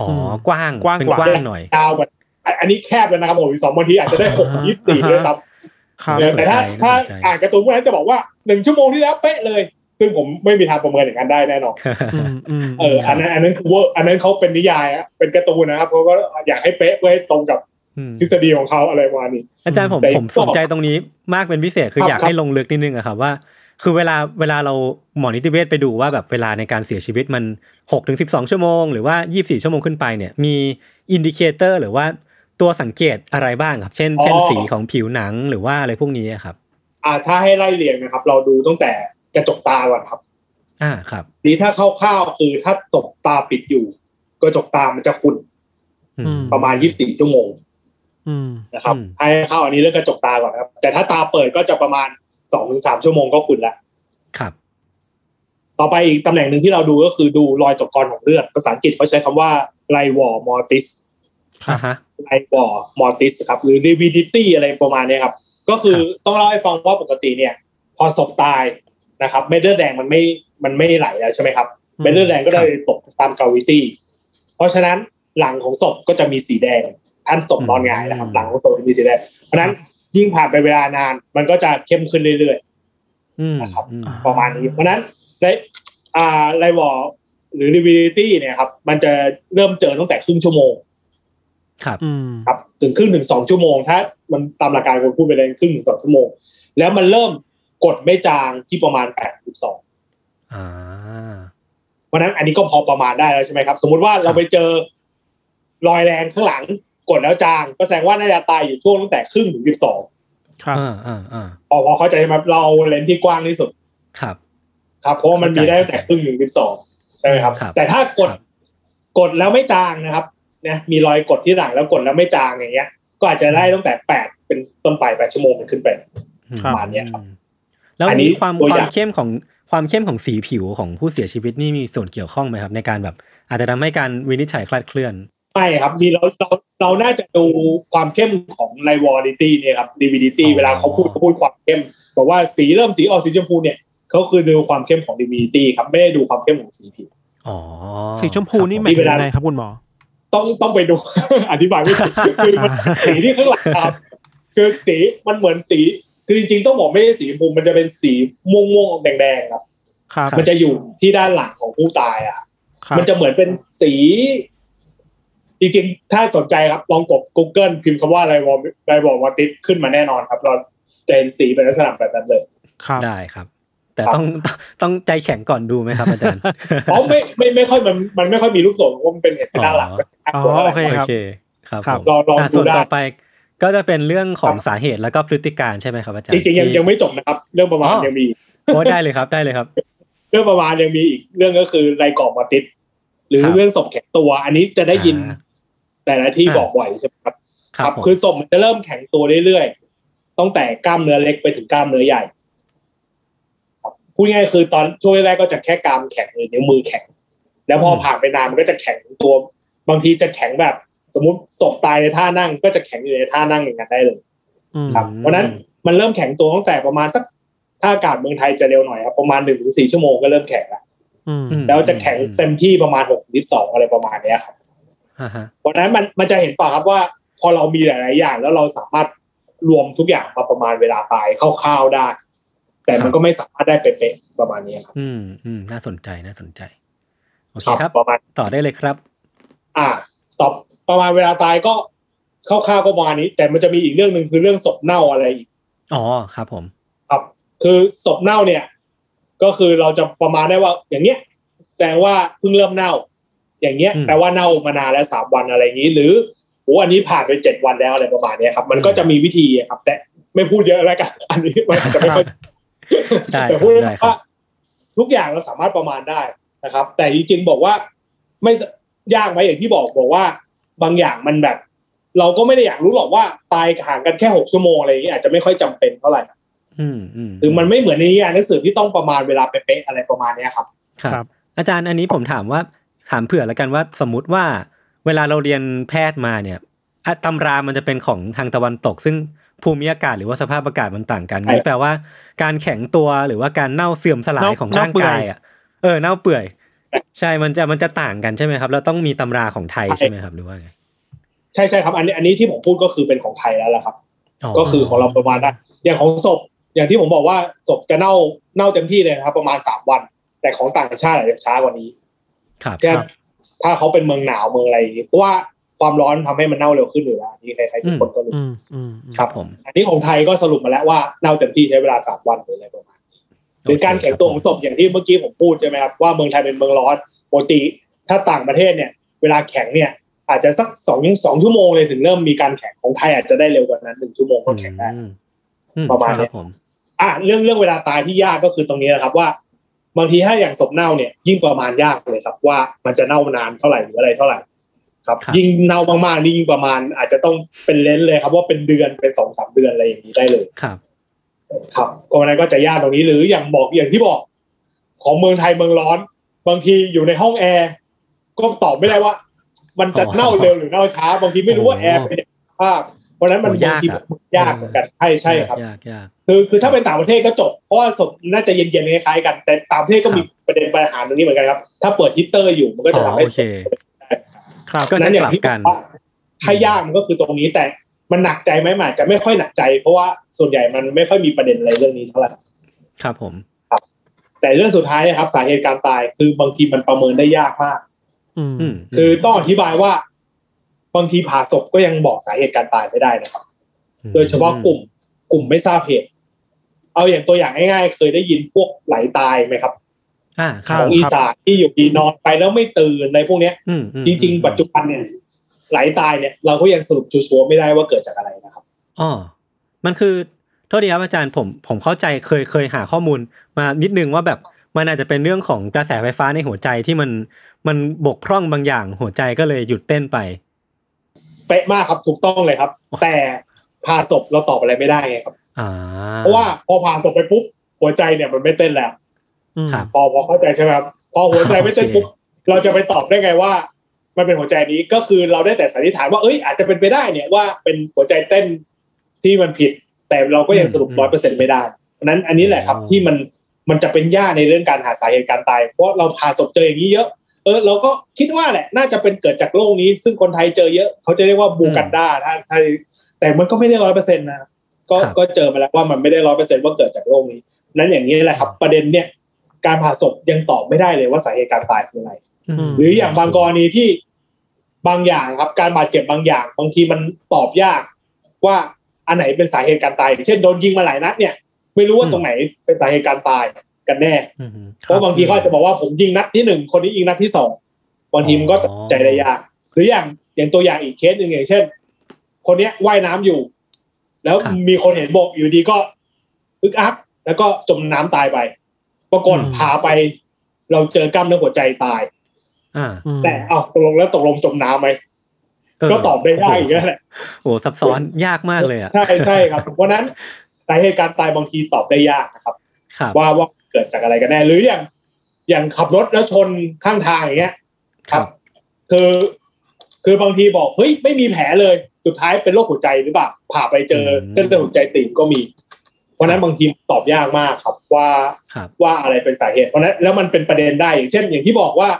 อ๋ออืมกว้างกว้างเป็นกว่ากว้างหน่อยยาวกว่าอันอันนี้แคบเลยนะครับผมสองบางทีอาจจะได้หกถึงยี่สิบสี่ด้วยซ้ำครับน่าสนใจแต่ถ้าน่าถ้าสนใจอ่านการ์ตูนพวกนั้นจะบอกว่าหนึ่งชั่วโมงที่แล้วเป๊ะเลย ซึ่งผมไม่มีทางประเมินอย่างนั้นได้แน่นอนอืมอืมเอออันนั้นอันนั้นคือเวอร์อันนั้นเขาเป็นนิยายอะเป็นการ์ตูนนะครับเขาก็อยากให้เป๊ะเพื่อให้ตรงกับทฤษฎีของเขาอะไรประมาณนี้ อาจารย์ผมแต่ผมสนใจตรงนี้มากเป็นพิเศษคือครับอยากให้ลงลึกนิดนึงอะครับว่า คือเวลาเวลาเราหมอนิติเวชไปดูว่าแบบเวลาในการเสียชีวิตมัน6 ถึงสิบชั่วโมงหรือว่า 24 ชั่วโมงขึ้นไปเนี่ยมี indicator หรือว่าตัวสังเกตอะไรบ้างครับ เช่น เช่นสีของผิวหนังหรือว่าอะไรพวกนี้อะครับ อ่าถ้าให้ไล่เรียงนะครับ เราดูตั้งแต่ กระจกตาก่อนครับ อ่าครับนี่ถ้าคร่าวๆคือถ้ากระจกตาปิดอยู่ กระจกตามันจะขุ่นอืมประมาณ24ชั่วโมงอืมนะครับอืมให้เข้าอันนี้เรื่องกระจกตาก่อนนะครับ แต่ถ้าตาเปิดก็จะประมาณ2-3ชั่วโมงก็ขุ่นแล้วครับ ต่อไปอีกตำแหน่งหนึ่งที่เราดูก็คือดูรอยตกกรของเลือดภาษาอังกฤษเขาใช้คำว่า livor mortis ครับอ่าฮะ livor mortis ครับ หรือ lividity อะไรประมาณเนี้ยครับ ก็คือต้องเล่าให้ฟังว่าปกติเนี่ย พอศพตาย นะครับเม็ดเลือดแดงมันไม่มันไม่ไหลแล้วใช่ไหมครับเม็ดเลือดแดงก็เลยตกตาม gravity เพราะฉะนั้นหลังของศพก็จะมีสีแดงถ้าศพนอนหงายนะครับ หลังของศพจะมีสีแดงเพราะฉะนั้นยิ่งผ่านไปเวลานาน มันก็จะเข้มขึ้นเรื่อยอืมนะครับอืมๆประมาณนี้ เพราะฉะนั้นในอ่าไลวอร์หรือ lividity เนี่ยครับ มันจะเริ่มเจอตั้งแต่ครึ่งชั่วโมง ครับอืมครับ ถึงครึ่งถึงสองชั่วโมง ถ้า มันตามหลักการคนพูดไปเลยครึ่งถึงสองชั่วโมง แล้วมันเริ่ม กดไม่จางที่ประมาณแปดถึงสองอ่าเพราะฉะนั้นอันนี้ก็พอประมาณได้แล้วใช่ไหมครับ สมมุติว่าเราไปเจอรอยแรงข้างหลังกดแล้วจางก็แสดงว่าน่าจะตายอยู่ช่วงตั้งแต่ครึ่งถึงสิบสองครับอ่าอ่าอ่าพอพอเข้าใจไหมเราเลนส์ที่กว้างที่สุดครับ ครับ เพราะว่ามันมีได้ตั้งแต่ครึ่งถึงสิบสองใช่ไหมครับครับแต่ถ้ากดครับกดแล้วไม่จางนะครับเนี่ยมีรอยกดที่หลังแล้วกดแล้วไม่จางอย่างเงี้ย ก็อาจจะได้ตั้งแต่แปดเป็นต้นไปแปดชั่วโมงเป็นขึ้นไปประมาณเนี้ยครับ แล้วอันนี้นี้ความตัวคอวาย่ามงเข้มของความเข้มของสีผิวของผู้เสียชีวิตนี่มีส่วนเกี่ยวข้องไหมครับ ในการแบบ อาจจะทำให้การวินิจฉัยคลาดเคลื่อนไม่ครับมีเราเราเราน่าจะดูความเข้มของไลวอริตี้เนี่ยครับดีวิดิตี้อ๋อเวลาเขาพูดเขาพูดความเข้มบอกว่าสีเริ่มสีออกสีชมพูเนี่ยเขาคือดูความเข้มของดีวิดิตี้ครับไม่ได้ดูความเข้มของสีผิวอ๋อสีชมพูนี่หคมารับยถึงยังไงครับคุณหมอ ต้องต้องไปดูอธิบายไม่ถูกคือมันสีที่ข้างหลังครับคือสีมันเหมือนสี คือจริงๆต้องบอกไม่ใช่สีชมพูมันจะเป็นสีม่วงม่วงๆแดงๆครับครับ มันจะอยู่ที่ด้านหลังของผู้ตายอะครับมันจะเหมือนเป็นสี จริงๆ ถ้าสนใจครับลองกด Google พิมพ์คำว่าอะไรวอลไรวอลวอติสขึ้นมาแน่นอนครับ เราจะเห็นสีเป็นลักษณะแบบนั้นเลยครับได้ครับแต่ต้องต้องใจแข็งก่อนดูไหมครับอาจารย์อ๋อไม่ไม่ไม่ค่อยมันมันไม่ค่อยมีลูกศรเพราะมันเป็นเห็นที่ด้านหลังอ๋อโอเคโอครับเคครับ ครับผมลองลองอะดูส่วนได้ต่อไป ก็จะเป็นเรื่องของครับสาเหตุแล้วก็พฤติการใช่ไหมครับอาจารย์จริงๆยังที่ยังไม่จบนะครับ เรื่องประมาณอ๋อยังมีโอ้ได้เลยครับได้เลยครับ เรื่องประมาณยังมีอีกเรื่องก็คือไรกรอบมาติดหรือครับเรื่องศพแข็งตัว อันนี้จะได้ยินอ่าแต่ละที่อ่าบอกบ่อยใช่ไหมครับครับผมคือศพมันจะเริ่มแข็งตัวเรื่อยๆตั้งแต่กล้ามเนื้อเล็กไปถึงกล้ามเนื้อใหญ่ครับพูดง่ายๆคือตอนช่วงแรกๆก็จะแค่กรามแข็งหรือนิ้วมือแข็ง แล้วพอผ่านไปนานมันก็จะแข็งตัว บางทีจะแข็งแบบ สมมติศพตายในท่านั่งก็จะแข็งอยู่ในท่านั่งอย่างนั้นได้เลยอืมครับเพราะฉะนั้นมันเริ่มแข็งตัวตั้งแต่ประมาณสักถ้าอากาศเมืองไทยจะเร็วหน่อยครับประมาณหนึ่งถึงสี่ชั่วโมงก็เริ่มแข็งแล้วอืมอืมแล้วจะแข็งเต็มที่ประมาณหกถึงสองอะไรประมาณเนี้ยครับอ่าฮะเพราะฉะนั้นมันมันจะเห็นป่ะครับว่า พอเรามีหลาย ๆ อย่าง แล้วเราสามารถรวมทุกอย่างมาประมาณเวลาตายคร่าวๆได้ แต่มันก็ไม่สามารถได้เป๊ะๆประมาณนี้ครับ อืมอืมน่าสนใจน่าสนใจโอเคครับครับประมาณต่อได้เลยครับ อ่า ตอบประมาณเวลาตายก็คร่าวๆก็ประมาณนี้ แต่มันจะมีอีกเรื่องหนึ่งคือเรื่องศพเน่าอะไรอีกอ๋อครับผม ครับคือศพเน่าเนี่ย ก็คือเราจะประมาณได้ว่า อย่างเนี้ยแสดงว่าเพิ่งเริ่มเน่า อย่างเงี้ยอืมแปลว่าเน่ามานานแล้วสามวันอะไรอย่างนี้ หรือโอ้อันนี้ผ่านไปเจ็ดวันแล้วอะไรประมาณเนี้ยครับ มันก็จะมีวิธีครับ แต่ไม่พูดเยอะแล้วกัน อันนี้มันอาจจะไม่ค่อยได้คแต่รับพูดได้ครัว่าบทุกอย่างเราสามารถประมาณได้นะครับ แต่จริงๆบอกว่าไม่ส ยากไหมอย่างที่บอกบอกว่า บางอย่างมันแบบ เราก็ไม่ได้อยากรู้หรอกว่าตายห่างกันแค่หกชั่วโมงอะไรอย่างนี้อาจจะไม่ค่อยจำเป็นเท่าไหร่อืมอืมหรือมันไม่เหมือนในนิยายหนังสือที่ต้องประมาณเวลาเป๊ะๆอะไรประมาณเนี้ยครับ ครัครับบอาจารย์อันนี้ผมถามว่าถามเผื่อแล้วกันว่าสมมุติว่า เวลาเราเรียนแพทย์มาเนี่ยอะตำรามันจะเป็นของทางตะวันตก ซึ่งภูมิอากาศหรือว่าสภาพอากาศมันต่างกันใช่นี่แปลว่า การแข็งตัวหรือว่าการเน่าเสื่อมสลายเน่าของเน่าร่างเปื่อยกายอะเออเน่าเปื่อย ใช่มันจะมันจะต่างกันใช่ไหมครับแล้วต้องมีตำราของไทยใช่ไหมครับหรือว่าไงใช่ใช่ครับอันนี้อันนี้ที่ผมพูดก็คือเป็นของไทยแล้วล่ะครับ ก็คือของเราประมาณนั้นอย่างของศพอย่างที่ผมบอกว่าศพจะเน่าเน่าเต็มที่เลยนะครับ ประมาณสามวัน แต่ของต่างชาติอาจจะช้ากว่านี้ครับเช่นถ้าเขาเป็นเมืองหนาวเมืองอะไรอย่างงี้เพราะว่าความร้อนทำให้มันเน่าเร็วขึ้นอยู่แล้วอันนี่ใครๆทุกคนก็รู้อืมอืมอืมครับผม อันนี้ของไทยก็สรุปมาแล้วว่าเน่าเต็มที่ใช้เวลาสามวันหรืออะไรประมาณนี้ หรือการแข็งตัวของศพอย่างที่เมื่อกี้ผมพูดใช่ไหมครับว่าเมืองไทยเป็นเมืองร้อนปกติถ้าต่างประเทศเนี่ย เวลาแข็งเนี่ยอาจจะสักสองสองชั่วโมงเลยถึงเริ่มมีการแข็งของไทยอาจจะได้เร็วกว่านั้นหนึ่งชั่วโมงก็แข็งได้อืมอืประมาณคเนี้รัยบผมอะเรื่องเรื่องเวลาตายที่ยากก็คือตรงนี้นะครับว่า บางทีถ้าอย่างศพเน่าเนี่ยยิ่งประมาณยากเลยครับ ว่ามันจะเน่านานเท่าไหร่หรืออะไรเท่าไหร่ ครับ ยิ่งเน่ามากๆนี่ยิ่งประมาณอาจจะต้องเป็นเลนส์เลยครับ ว่าเป็นเดือนเป็นสองสามเดือนอะไรอย่างนี้ได้เลยครับ ครับก็วันนั้นก็จะยากตรงนี้หรืออย่างบอกอย่างที่บอก ของเมืองไทยเมืองร้อน บางทีอยู่ในห้องแอร์ก็ตอบไม่ได้ว่า มันจะอ๋อเน่าเร็วหรือเน่าช้า บางทีไม่รู้ว่าโอ้แอร์เป็นยังไงภาพเพราะฉะนั้นมันโอ้บางยากทีอะยากเหมือนกันใช่ใช่ครับยากยากคือคือถ้าเป็นต่างประเทศก็จบเพราะว่าศพน่าจะเย็นๆคล้ายๆกัน แต่ต่างประเทศก็มีประเด็นปัญหาตรงนี้เหมือนกันครับ ถ้าเปิดฮีตเตอร์อยู่มันก็อ๋จะอทำให้โอเคครับก็จะนั้นอกย่าลังบที่กันบอกว่าถ้ายากมันก็คือตรงนี้แต่ มันหนักใจไหมมันอาจจะไม่ค่อยหนักใจ เพราะว่าส่วนใหญ่มันไม่ค่อยมีประเด็นอะไรเรื่องนี้เท่าไหร่ครับผมแต่เรื่องสุดท้ายนะครับ สาเหตุการตายคือบางทีมันประเมินได้ยากมากอืมอืมคือต้องอธิบายว่า บางทีผ่าศพก็ยังบอกสาเหตุการตายไม่ได้นะครับ โดยเฉพาะกลุ่ม กลุ่มไม่ทราบเหตุ เอาอย่างตัวอย่างง่ายๆ เคยได้ยินพวกไหลตายไหมครับอ่าคครัรับบของอีสานที่อยู่ดีนอนไปแล้วไม่ตื่นในพวกเนี้ยอืมอืมจริง ๆ ปัจจุบันเนี่ย ไหลตายเนี่ยเราก็ยังสรุปชัวร์ๆไม่ได้ว่าเกิดจากอะไรนะครับอ๋อมันคือโทษดีครับอาจารย์ผมผมเข้าใจเคยเคยหาข้อมูล มานิดนึงว่าแบบมันอาจจะเป็นเรื่องของกระแสไฟฟ้าในหัวใจที่มันมันบกพร่องบางอย่างหัวใจก็เลยหยุดเต้นไปเป๊ะมากครับถูกต้องเลยครับ แต่ผ่าศพเราตอบอะไรไม่ได้ไงครับอ่าเพราะว่าพอผ่าศพไปปุ๊บหัวใจเนี่ยมันไม่เต้นแล้วอืมครับพอพอเข้าใจใช่ไหมครับพอหัวใจไม่เต้นปุ๊บเราจะไปตอบได้ไงว่า มมันเป็นหัวใจนี้ก็คือเราได้แต่สันนิษฐานว่าเอ้ยอาจจะเป็นไปได้เนี่ยว่าเป็นหัวใจเต้นที่มันผิด แต่เราก็ยังสรุปอืมร้อยเปอร์เซ็นต์ไม่ได้เพราะฉะนั้นอันนี้แหละครับอ๋อที่มันมันจะเป็นยากในเรื่องการหาสาเหตุการตาย เพราะเราผ่าศพเจออย่างนี้เยอะเออเราก็คิดว่าแหละน่าจะเป็นเกิดจากโรคนี้ ซึ่งคนไทยเจอเยอะ เขาจะเรียกว่าบูกันดาถ้าถ้าแต่มันก็ไม่ได้ร้อยเปอร์เซ็นต์นะก็ครับก็เจอมาแล้วว่ามันไม่ได้ร้อยเปอร์เซ็นต์ว่าเกิดจากโรคนี้ นั้นอย่างนี้แหละครับ ประเด็นเนี่ยการผ่าศพยังตอบไม่ได้เลยว่าสาเหตุการตายคืออะไรมหรืออย่างบางกรณีที่ บางอย่างครับ การบาดเจ็บบางอย่าง บางทีมันตอบยากว่าอันไหนเป็นสาเหตุการตายอย่างเช่นโดนยิงมาหลายนัดเนี่ย ไม่รู้ว่าตรงไหนเป็นสาเหตุการตายกันแน่อืมเพราะบางทีเขาอาจจะบอกว่าผมยิงนัดที่หนึ่งคนนี้ยิงนัดที่สองบางทีมันก็อ๋อตัดสินใจได้ยากหรืออย่างอย่างตัวอย่างอีกเคสหนึ่งอย่างเช่น คนเนี้ยว่ายน้ำอยู่ แล้วมีคนเห็นบกอยู่ดีก็อึกอัก แล้วก็จมน้ำตายไปปรากฏพาไป เราเจอกล้ามเนื้อหัวใจตายอ่าอืม แต่เอ้าตกลงแล้วตกลงจมน้ำไหมเก็ตอบได้ยากอีกแล้วแหละโอ้โหซับซ้อนยากมากเลยอะใช่ใช่ครับเพราะฉะนั้นสาเหตุการตายบางทีตอบได้ยากนะครับครับว่าว่าเกิดจากอะไรกันแน่หรืออย่างอย่างขับรถแล้วชนข้างทางอย่างเงี้ย ครับ คือ คือบางทีบอกเฮ้ยไม่มีแผลเลยสุดท้ายเป็นโรคหัวใจหรือเปล่าผ่าไปเจอเส้นเลือดหัวใจตีบก็มี เพราะฉะนั้นบางทีตอบยากมากครับว่าครับว่าอะไรเป็นสาเหตุ เพราะฉะนั้นแล้วมันเป็นประเด็นได้อย่างเช่น อย่างที่บอกว่า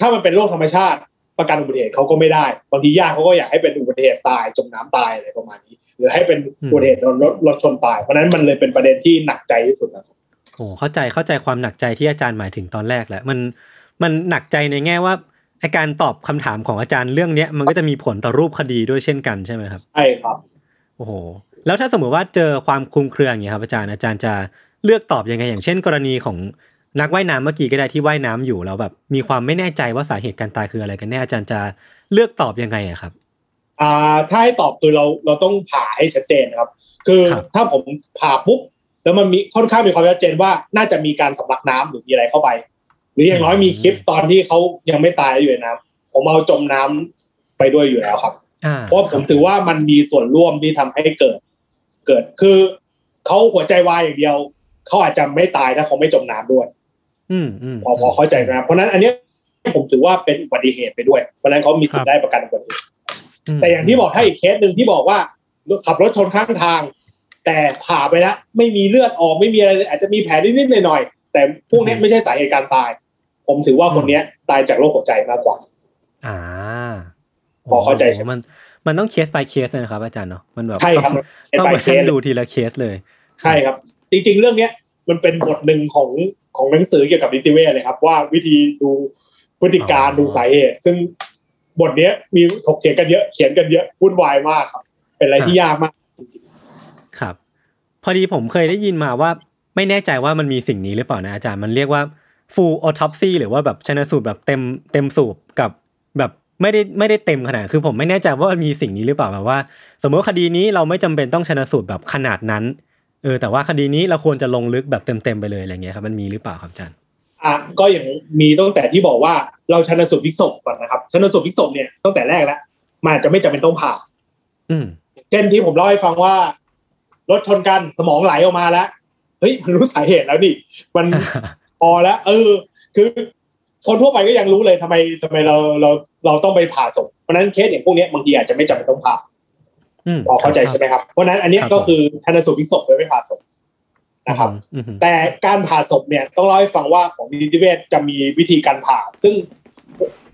ถ้ามันเป็นโรคธรรมชาติประกันอุบัติเหตุเขาก็ไม่ได้บางทีญาติเขาก็อยากให้เป็นอุบัติเหตุตายจมน้ำตายอะไรประมาณนี้ หรือให้เป็นอุบัติเหตุโดนรถรถชนตายเพราะฉะนั้นมันเลยเป็นประเด็นที่หนักใจที่สุดนะครับโอ้เข้าใจเข้าใจความหนักใจที่อาจารย์หมายถึงตอนแรกแหละมันมันหนักใจในแง่ว่าไอการตอบคำถามของอาจารย์เรื่องเนี้ยมันก็จะมีผลต่อรูปคดีด้วยเช่นกันใช่ไหมครับใช่ครับโอ้โหแล้วถ้าสมมติว่าเจอความคลุมเครืออย่างเงี้ยครับอาจารย์อาจารย์จะเลือกตอบยังไงอย่างเช่น กรณีของ นักว่ายน้ำเมื่อกี้ก็ได้ที่ว่ายน้ำอยู่แล้วแบบมีความไม่แน่ใจว่าสาเหตุการตายคืออะไรกันแน่อาจารย์จะเลือกตอบยังไงอะครับอ่าถ้าให้ตอบคือเราเราต้องผ่าให้ชัดเจนนะครับ คือครับถ้าผมผ่าปุ๊บแล้วมันมีค่อนข้างมีความชัดเจนว่าน่าจะมีการสำลักน้ำหรือมีอะไรเข้าไป หรืออย่างน้อยมีคลิปตอนที่เขายังไม่ตายอยู่ในน้ำผมเอาจมน้ำไปด้วยอยู่แล้วครับอ่าเพราะผมถือว่ามันมีส่วนร่วมที่ทำให้เกิด เกิดคือเขาหัวใจวายอย่างเดียวเขาอาจจะไม่ตายถ้าเขาไม่จมน้ำด้วย อืมอืมพอพอเข้าใจนะครับเพราะฉะนั้นอันเนี้ยผมถือว่าเป็นอุบัติเหตุไปด้วย เพราะฉะนั้นเขามีสิทธิ์ได้ประกันอุบัติเหตุมแต่อย่างที่บอกถ้าอีกเคสหนึ่งที่บอกว่าขับรถชนข้างทาง แต่ผ่าไปแล้วไม่มีเลือดออกไม่มีอะไรเลยอาจจะมีแผลนิดๆหน่อยๆแต่พวกนี้ไม่ใช่สาเหตุการตาย ผมถือว่าคนเนี้ย ตายจากโรคหัวใจมากกว่า อ่าพอเข้าใจใช่ไหมมัน มันต้องเคส by เคสเลยนะครับอาจารย์เนาะมันแบบใช่ครับต้องต้องไปมาเคนั่สงดูทีละเคสเลย ใช่ครับ จริงๆ เรื่องเนี้ย มันเป็นบทหนึ่งของของหนังสือเกี่ยวกับนิติเวชเลยครับ ว่าวิธีดูพฤติการอ๋อดูสาเหตุ ซึ่งบทเนี้ยมีถกเถียงกันเยอะเขียนกันเยอะวุ่นวายมากครับ เป็นอะไรที่ยากมากจริงครับ พอดีผมเคยได้ยินมาว่าไม่แน่ใจว่ามันมีสิ่งนี้หรือเปล่านะอาจารย์มันเรียกว่า full autopsy หรือว่าแบบชนสูตรแบบเต็มเต็มสูบกับแบบไม่ได้ไม่ได้เต็มขนาด คือผมไม่แน่ใจว่ามันมีสิ่งนี้หรือเปล่าแบบว่า สมมติว่าคดีนี้เราไม่จำเป็นต้องชนสูตรแบบขนาดนั้น เออแต่ว่าคดีนี้เราควรจะลงลึกแบบเต็มๆไปเลยอะไรเงี้ยครับมันมีหรือเปล่าครับอาจารย์ๆอะก็อย่างมีตั้งแต่ที่บอกว่าเราชันสูตรพลิกศพก่อนนะครับชันสูตรพลิกศพเนี่ยตั้งแต่แรกแล้วมันอาจจะไม่จำเป็นต้องผ่า อืมเช่นที่ผมเล่าให้ฟังว่ารถชนกันสมองไหลออกมาแล้วเฮ้ยมันรู้สาเหตุแล้วนี่มันพอแล้ว เออ คือ คนทั่วไปก็ยังรู้เลยทำไมทำไมเราเราเราต้องไปผ่าศพเพราะฉะนั้นเคสอย่างพวกเนี้ยบางทีอาจจะไม่จำเป็นต้องผ่าอืม พอเข้าใจใช่ไหมครับ เพราะฉะนั้นอันเนี้ยครับก็คือชันสูตรพลิกศพโดยไม่ผ่าศพนะครับอืมอืมแต่การผ่าศพเนี่ยต้องเล่าให้ฟังว่าของนิติเวชจะมีวิธีการผ่า ซึ่ง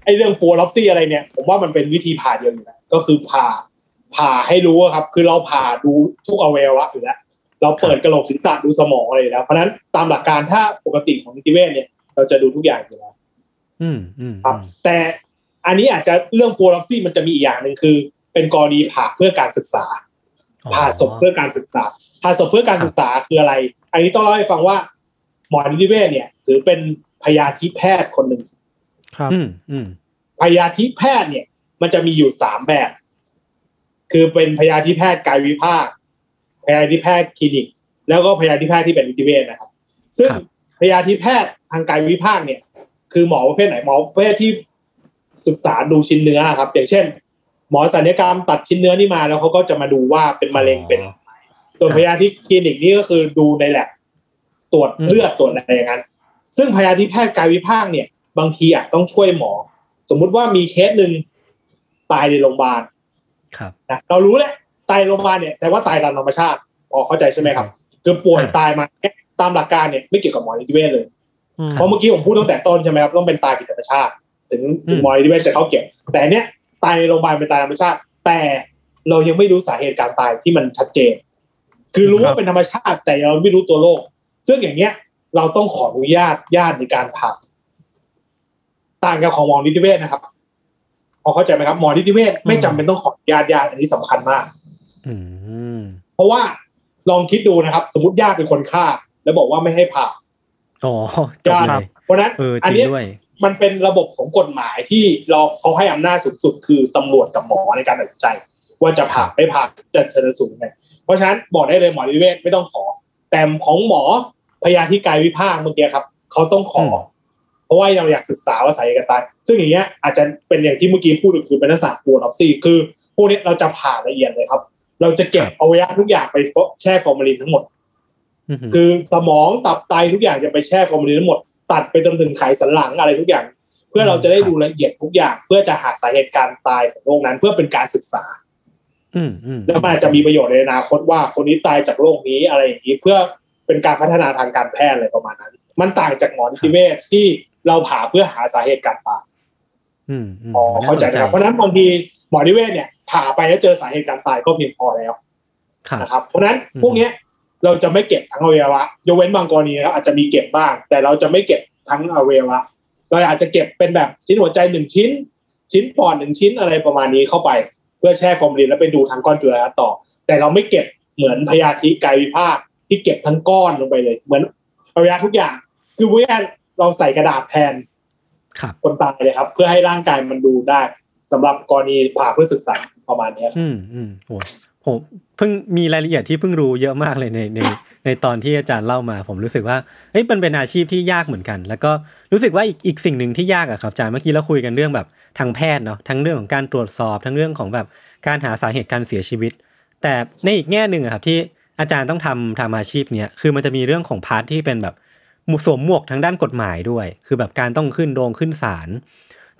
ไอ้เรื่องฟูลอปซี่อะไรเนี่ย ผมว่ามันเป็นวิธีผ่าเดียวอยู่แล้วก็คือผ่าผ่าให้รู้อะครับ คือเราผ่าดูทุกอวัยวะอยู่แล้วเราเปิดกระโหลกศีรษะดูสมองอะไรอยู่แล้วเพราะฉะนั้นตามหลักการถ้าปกติของนิติเวชเนี่ย เราจะดูทุกอย่างอยู่แล้วอืมอืมครับ แต่อันนี้อาจจะเรื่องฟูลอปซี่มันจะมีอีกอย่างหนึ่งคือ เป็นกรณีผ่าเพื่อการศึกษา ผ่าศพเพื่อการศึกษา ผ่าศพเพื่อการศึกษาคืออะไร อันนี้ต้องเล่าให้ฟังว่า หมอนิติเวชเนี่ย ถือเป็นพยาธิแพทย์คนหนึ่งครับอืมอืมพยาธิแพทย์เนี่ย มันจะมีอยู่สามแบบ คือเป็นพยาธิแพทย์กายวิภาค พยาธิแพทย์คลินิก แล้วก็พยาธิแพทย์ที่เป็นนิติเวชนะครับ ซึ่งพยาธิแพทย์ทางกายวิภาคเนี่ย คือหมอประเภทไหนหมอประเภทที่ศึกษาดูชิ้นเนื้อครับ อย่างเช่น หมอศัลยกรรมตัดชิ้นเนื้อนี่มาแล้วเขาก็จะมาดูว่าเป็นมะเร็งเป็นส่วนพยาธิคลินิกนี่ก็คือดูในแลบตรวจเลือดตรวจอะไรอย่างนั้น ซึ่งพยาธิแพทย์กายวิภาคเนี่ย บางทีอาจต้องช่วยหมอ สมมุติว่ามีเคสหนึ่งตายในโรงพยาบาลครับนะเรารู้แหละตายในโรงพยาบาลเนี่ยแสดงว่าตายตามธรรมชาติพอเข้าใจใช่ไหมครับคือป่วยอ่าตายมาเนี่ยตามหลักการเนี่ยไม่เกี่ยวกับหมอนิติเวชเลยอืมเพราะเมื่อกี้ผมพูดตั้งแต่ต้นใช่ไหมครับต้องเป็นตายผิดธรรมชาติ ถึงถึงอืมหมอนิติเวชจะเข้าเก็บแต่อันเนี้ย ตายในโรงพยาบาลเป็นตายธรรมชาติ แต่เรายังไม่รู้สาเหตุการตายที่มันชัดเจน คือรู้ว่าเป็นธรรมชาติ แต่เราไม่รู้ตัวโรคซึ่งอย่างเงี้ย เราต้องขออนุญาตญาติในการผ่าต่างกับของหมอนิติเวชนะครับพอเข้าใจไหมครับหมอนิติเวชไม่จำเป็นต้องขออนุญาตญาติอันนี้สำคัญมากอืมเพราะว่าลองคิดดูนะครับ สมมติญาติเป็นคนฆ่า แล้วบอกว่าไม่ให้ผ่า อ๋อจบญาติเลยเพราะฉะนั้นเออจอันริงเนี้ยด้วยมันเป็นระบบของกฎหมายที่เราเขาให้อำนาจสูงสุดคือตำรวจกับหมอในการตัดสินใจ ว่าจะผ่าไม่ผ่าจะชนสูตรยังไงเพราะฉะนั้นบอกได้เลยหมอนิติเวชไม่ต้องขอ แต่ของหมอพยาธิกายวิภาคเมื่อกี้ครับเขาต้องขออืมเพราะว่าเราอยากศึกษาว่าสาเหตุการตายซึ่งอย่างเงี้ยอาจจะเป็นอย่างที่เมื่อกี้พูดคือเป็นลักษณะ full autopsy คือพวกนี้เราจะผ่าละเอียดเลยครับ เราจะเก็บอวัยวะทุกอย่างไปแช่ฟอร์มาลินทั้งหมดอือหือ คือสมองตับไตทุกอย่างจะไปแช่ฟอร์มาลินทั้งหมดตัดไปจนถึงไขสันหลังอะไรทุกอย่าง เพื่อเราจะได้ดูละเอียดทุกอย่าง เพื่อจะหาสาเหตุการตายของโรคนั้นเพื่อเป็นการศึกษาอืมอืมแล้วมันอาจจะมีประโยชน์ในอนาคตว่าคนนี้ตายจากโรคนี้อะไรอย่างนี้เพื่อเป็นการพัฒนาทางการแพทย์อะไรประมาณนั้น มันต่างจากหมอนิติเวชที่เราผ่าเพื่อหาสาเหตุการตายอืมอืมอ๋อเข้าใจนะครับเพราะฉะนั้นบางทีหมอนิติเวชเนี่ยผ่าไปแล้วเจอสาเหตุการตายก็เพียงพอแล้วครับนะครับ เพราะฉะนั้นอืมพวกเนี้ย เราจะไม่เก็บทั้งอวัยวะยกเว้นบางกรณีนะครับอาจจะมีเก็บบ้าง แต่เราจะไม่เก็บทั้งอวัยวะเราอาจจะเก็บเป็นแบบชิ้นหัวใจหนึ่งชิ้น ชิ้นปอดหนึ่งชิ้นอะไรประมาณนี้เข้าไป เพื่อแช่ฟอร์มาลินแล้วไปดูทางก้อนจุลทรรศน์ต่อ แต่เราไม่เก็บเหมือนพยาธิกายวิภาคที่เก็บทั้งก้อนลงไปเลย เหมือนอวัยวะทุกอย่าง คือพูดง่ายๆเราใส่กระดาษแทนครับคนตายเลยครับ เพื่อให้ร่างกายมันดูได้สำหรับกรณีผ่าเพื่อศึกษาประมาณเนี้ยครับอืมอืมโหผม เพิ่งมีรายละเอียดที่เพิ่งรู้เยอะมากเลยในในในตอนที่อาจารย์เล่ามา ผมรู้สึกว่าเฮ้ยมันเป็นอาชีพที่ยากเหมือนกัน แล้วก็รู้สึกว่าอีกอีกสิ่งหนึ่งที่ยากอะครับอาจารย์เมื่อกี้เราคุยกันเรื่องแบบทางแพทย์เนาะทั้งเรื่องของการตรวจสอบทั้งเรื่องของแบบการหาสาเหตุการเสียชีวิต แต่ในอีกแง่หนึ่งอะครับที่อาจารย์ต้องทำทำอาชีพเนี้ยคือมันจะมีเรื่องของพาร์ทที่เป็นแบบสวมหมวกทางด้านกฎหมายด้วย คือแบบการต้องขึ้นโรงขึ้นศาล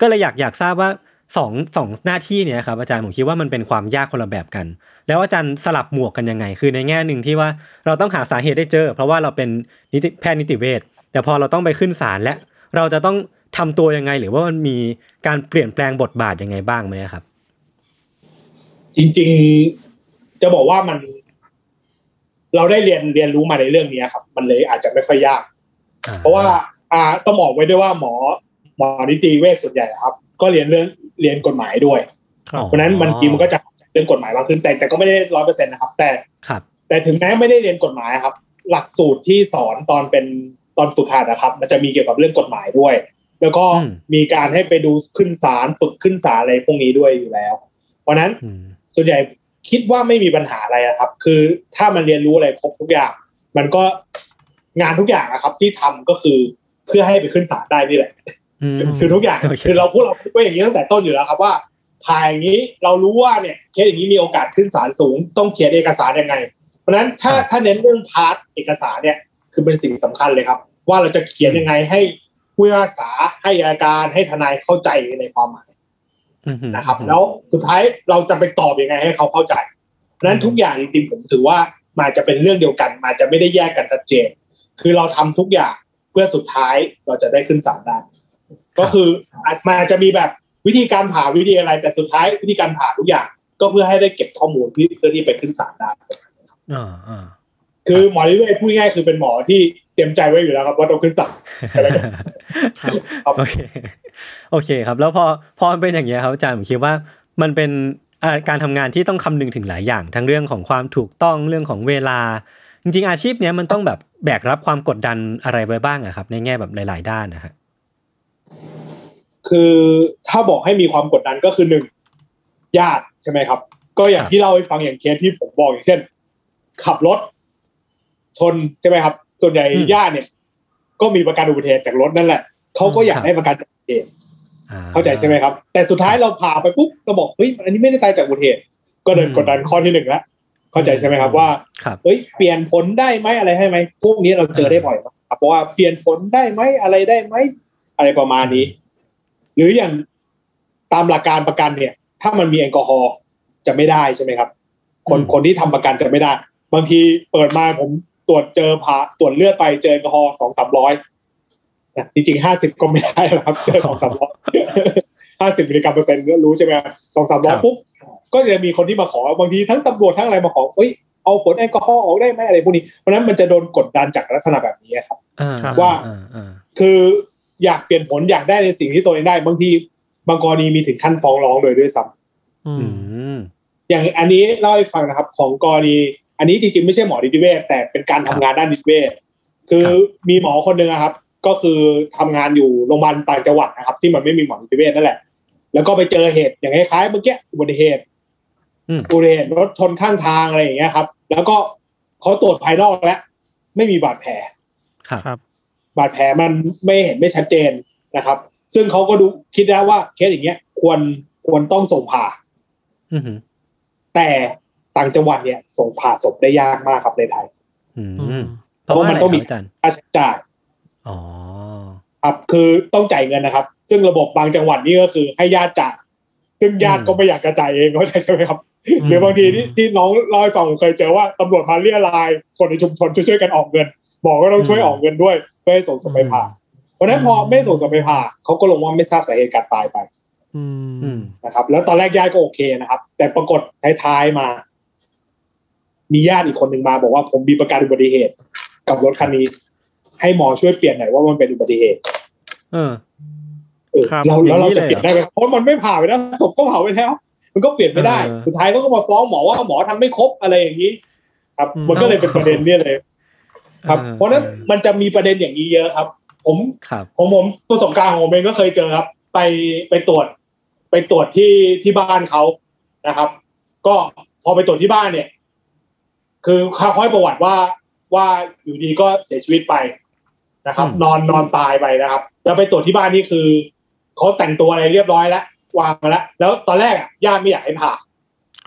ก็เลยอยากอยากทราบว่า สองสองหน้าที่เนี่ยครับอาจารย์ผมคิดว่ามันเป็นความยากคนละแบบกัน แล้วอาจารย์สลับหมวกกันยังไง คือในแง่หนึ่งที่ว่าเราต้องหาสาเหตุได้เจอ เพราะว่าเราเป็นนิติแพทย์นิติเวชแต่พอเราต้องไปขึ้นศาลและ เราจะต้องทำตัวยังไง หรือว่ามันมีการเปลี่ยนแปลงบทบาทยังไงบ้างไหมครับ จริงๆจะบอกว่ามัน เราได้เรียนเรียนรู้มาในเรื่องนี้ครับ มันเลยอาจจะไม่ค่อยยาก เพราะว่า อ่าต้องบอกไว้ด้วยว่าหมอหมอนิติเวชส่วนใหญ่ครับ ก็เรียนเรื่องเรียนกฎหมายด้วยครับเพราะฉะนั้นมันทีมันก็จะเรื่องกฎหมายมากขึ้นแต่แต่ก็ไม่ได้ร้อยเปอร์เซ็นต์นะครับ แต่ครับแต่ถึงแม้ไม่ได้เรียนกฎหมายครับ หลักสูตรที่สอนตอนเป็นตอนฝึกหัดนะครับ มันจะมีเกี่ยวกับเรื่องกฎหมายด้วย แล้วก็อืมมีการให้ไปดูขึ้นศาลฝึกขึ้นศาลอะไรพวกนี้ด้วยอยู่แล้ว เพราะฉะนั้นอืมส่วนใหญ่คิดว่าไม่มีปัญหาอะไรอะครับ คือถ้ามันเรียนรู้อะไรครบทุกอย่าง มันก็งานทุกอย่างนะครับ ที่ทำก็คือเพื่อให้ไปขึ้นศาลได้นี่แหละอืม คือทุกอย่างโอเคคือเราพูดเราพูดไว้อย่างนี้ตั้งแต่ต้นอยู่แล้วครับว่าภายอย่างนี้เรารู้ว่าเนี่ยเคสอย่างนี้มีโอกาสขึ้นศาลสูง ต้องเขียนเอกสารยังไง เพราะฉะนั้นถ้าถ้าเน้นเรื่องพาร์ทเอกสารเนี่ยคือเป็นสิ่งสำคัญเลยครับ ว่าเราจะเขียนยังไงให้ผู้พิพากษาให้อัยการให้ทนายเข้าใจในความหมายอืมนะครับ แล้วสุดท้ายเราจะไปตอบยังไงให้เขาเข้าใจ เพราะฉะนั้นทุกอย่างจริงๆผมถือว่ามันจะเป็นเรื่องเดียวกันมันจะไม่ได้แยกกันชัดเจน คือเราทำทุกอย่างเพื่อสุดท้ายเราจะได้ขึ้นศาลได้ ก็คืออาจมันอาจจะมีแบบวิธีการผ่าวิธีอะไร แต่สุดท้ายวิธีการผ่าทุกอย่าง ก็เพื่อให้ได้เก็บข้อมูลเพื่อที่ไปขึ้นศาลได้อ่าอ่าคือหมอนิเวศพูดง่ายๆคือเป็นหมอที่เตรียมใจไว้อยู่แล้วครับว่าต้องขึ้นศาลอะไรแบบนี้ครับครับโอเคโอเคครับ แล้วพอพอมันเป็นอย่างเงี้ยครับอาจารย์ผมคิดว่ามันเป็นอ่าการทำงานที่ต้องคำนึงถึงหลายอย่าง ทั้งเรื่องของความถูกต้องเรื่องของเวลา จริงๆอาชีพเนี้ยมันต้องแบบแบกรับความกดดันอะไรไว้บ้างอะครับ ในแง่แบบหลาย ๆ ด้านนะฮะ คือถ้าบอกให้มีความกดดันก็คือหนึ่งญาติใช่ไหมครับ ก็อย่างที่เล่าให้ฟังอย่างเคสที่ผมบอกอย่างเช่น ขับรถ ชนใช่ไหมครับ ส่วนใหญ่ญาติเนี่ย ก็มีประกันอุบัติเหตุจากรถนั่นแหละเขาก็อยากได้ประกันจากอุบัติเหตุอ่เข้าใจใช่ไหมครับ แต่สุดท้ายเราผ่าไปปุ๊บเราบอกเฮ้ยอันนี้ไม่ได้ตายจากอุบัติเหตุ ก็เดินกดดันข้อที่หนึ่งแล้วเข้าใจใช่ไหมครับว่าครับเฮ้ยเปลี่ยนผลได้ไหมอะไรให้ไหมพวกนี้เราเจอได้บ่อยมากครับเพราะว่าเปลี่ยนผลได้ไหมอะไรได้ไหมอะไรประมาณนี้ หรืออย่างตามหลักการประกันเนี่ย ถ้ามันมีแอลกอฮอล์จะไม่ได้ใช่ไหมครับ คนอืมคนที่ทำประกันจะไม่ได้ บางทีเปิดมาผมตรวจเจอพาตรวจเลือดไปเจอแอลกอฮอล์สองสามร้อยนะจริงๆห้าสิบก็ไม่ได้หรอกครับเจอสองสามร้อยห้าสิบมิลลิกรัมเปอร์เซ็นต์ก็รู้ใช่ไหมสองสามร้อยปุ๊บก็จะมีคนที่มาขอบางทีทั้งตำรวจทั้งอะไรมาขอเอ้ยเอาผลแอลกอฮอล์ออกได้ไหมอะไรพวกนี้เพราะฉะนั้นมันจะโดนกดดันจากลักษณะแบบนี้ครับอ่าว่าอ่าอ่าคือ อยากเปลี่ยนผลอยากได้ในสิ่งที่ตัวเองได้บางทีบางกรณีมีถึงขั้นฟ้องร้องโดยด้วยซ้ำอือืมมอย่างอันนี้เล่าให้ฟังนะครับ ของกรณีอันนี้จริงๆไม่ใช่หมอนิติเวชแต่เป็นการทำงานด้านนิติเวชคือครับมีหมอคนหนึ่งนะครับ ก็คือทำงานอยู่โรงพยาบาลต่างจังหวัดนะครับ ที่มันไม่มีหมอนิติเวชนั่นแหละ แล้วก็ไปเจอเหตุอย่างคล้ายๆเมื่อกี้อุบัติเหตุอืมอุบัติเหตุรถชนข้างทางอะไรอย่างเงี้ยครับ แล้วก็เขาตรวจภายนอกแล้วไม่มีบาดแผลครับครั บบาดแผลมันไม่เห็นไม่ชัดเจนนะครับ ซึ่งเขาก็ดูคิดได้ว่าเคสอย่างเงี้ย ควรควรต้องส่งผ่าอือหือแต่ต่างจังหวัดเนี่ย ส่งผ่าศพได้ยากมากครับในไทยอือืมมเพราะว่าอะไรเพราะมันต้องคมีรับอาจารย์ค่าใช้จ่ายอ๋อครับคือต้องจ่ายเงินนะครับ ซึ่งระบบบางจังหวัดนี่ก็คือให้ญาติจ่ายซึ่งญาติก็ไม่อยากจะจ่ายเองเข้าใจใช่ไหมครับหรือบางทีที่ที่น้องเล่าให้ฟังผมเคยเจอว่าตำรวจมาเรียรายคนในชุมชนช่วยๆกันออกเงิน บอกก็ต้องช่วยออกเงินด้วย เพื่อให้ส่งศพไปผ่าเพราะฉะนั้นพอไม่ส่งศพไปผ่าเขาก็ลงว่าไม่ทราบสาเหตุการตายไปอืมอืมนะครับ แล้วตอนแรกญาติก็โอเคนะครับ แต่ปรากฏท้ายๆมา มีญาติอีกคนหนึ่งมา บอกว่าผมมีประกันอุบัติเหตุ กับรถคันนี้ ให้หมอช่วยเปลี่ยนหน่อยว่ามันเป็นอุบัติเหตุ เออเออครับเราแล้วเราจะอย่างนี้เปลี่ยนได้ไหมเพราะมันไม่ผ่าไปแล้วศพก็เผาไปแล้ว มันก็เปลี่ยนไม่ได้เออสุดท้ายเขาก็มาฟ้องหมอว่าหมอทำไม่ครบอะไรอย่างนี้ ครับอืมมันก็เลยเป็นประเด็นเนี่ยเลย ครับออเพราะฉะนั้นมันจะมีประเด็นอย่างนี้เยอะครับ ผมครับผมผมประสบการณ์ของผมเองก็เคยเจอครับ ไปไปตรวจ ไปตรวจที่ที่บ้านเขานะครับ ก็พอไปตรวจที่บ้านเนี่ย คือเขาค่อยประวัติว่าว่าอยู่ดีก็เสียชีวิตไปนะครับอืมนอนนอนตายไปนะครับ แล้วไปตรวจที่บ้านนี่คือเขาแต่งตัวอะไรเรียบร้อยแล้ววางมาแล้วแล้วตอนแรกอะญาติไม่อยากให้ผ่า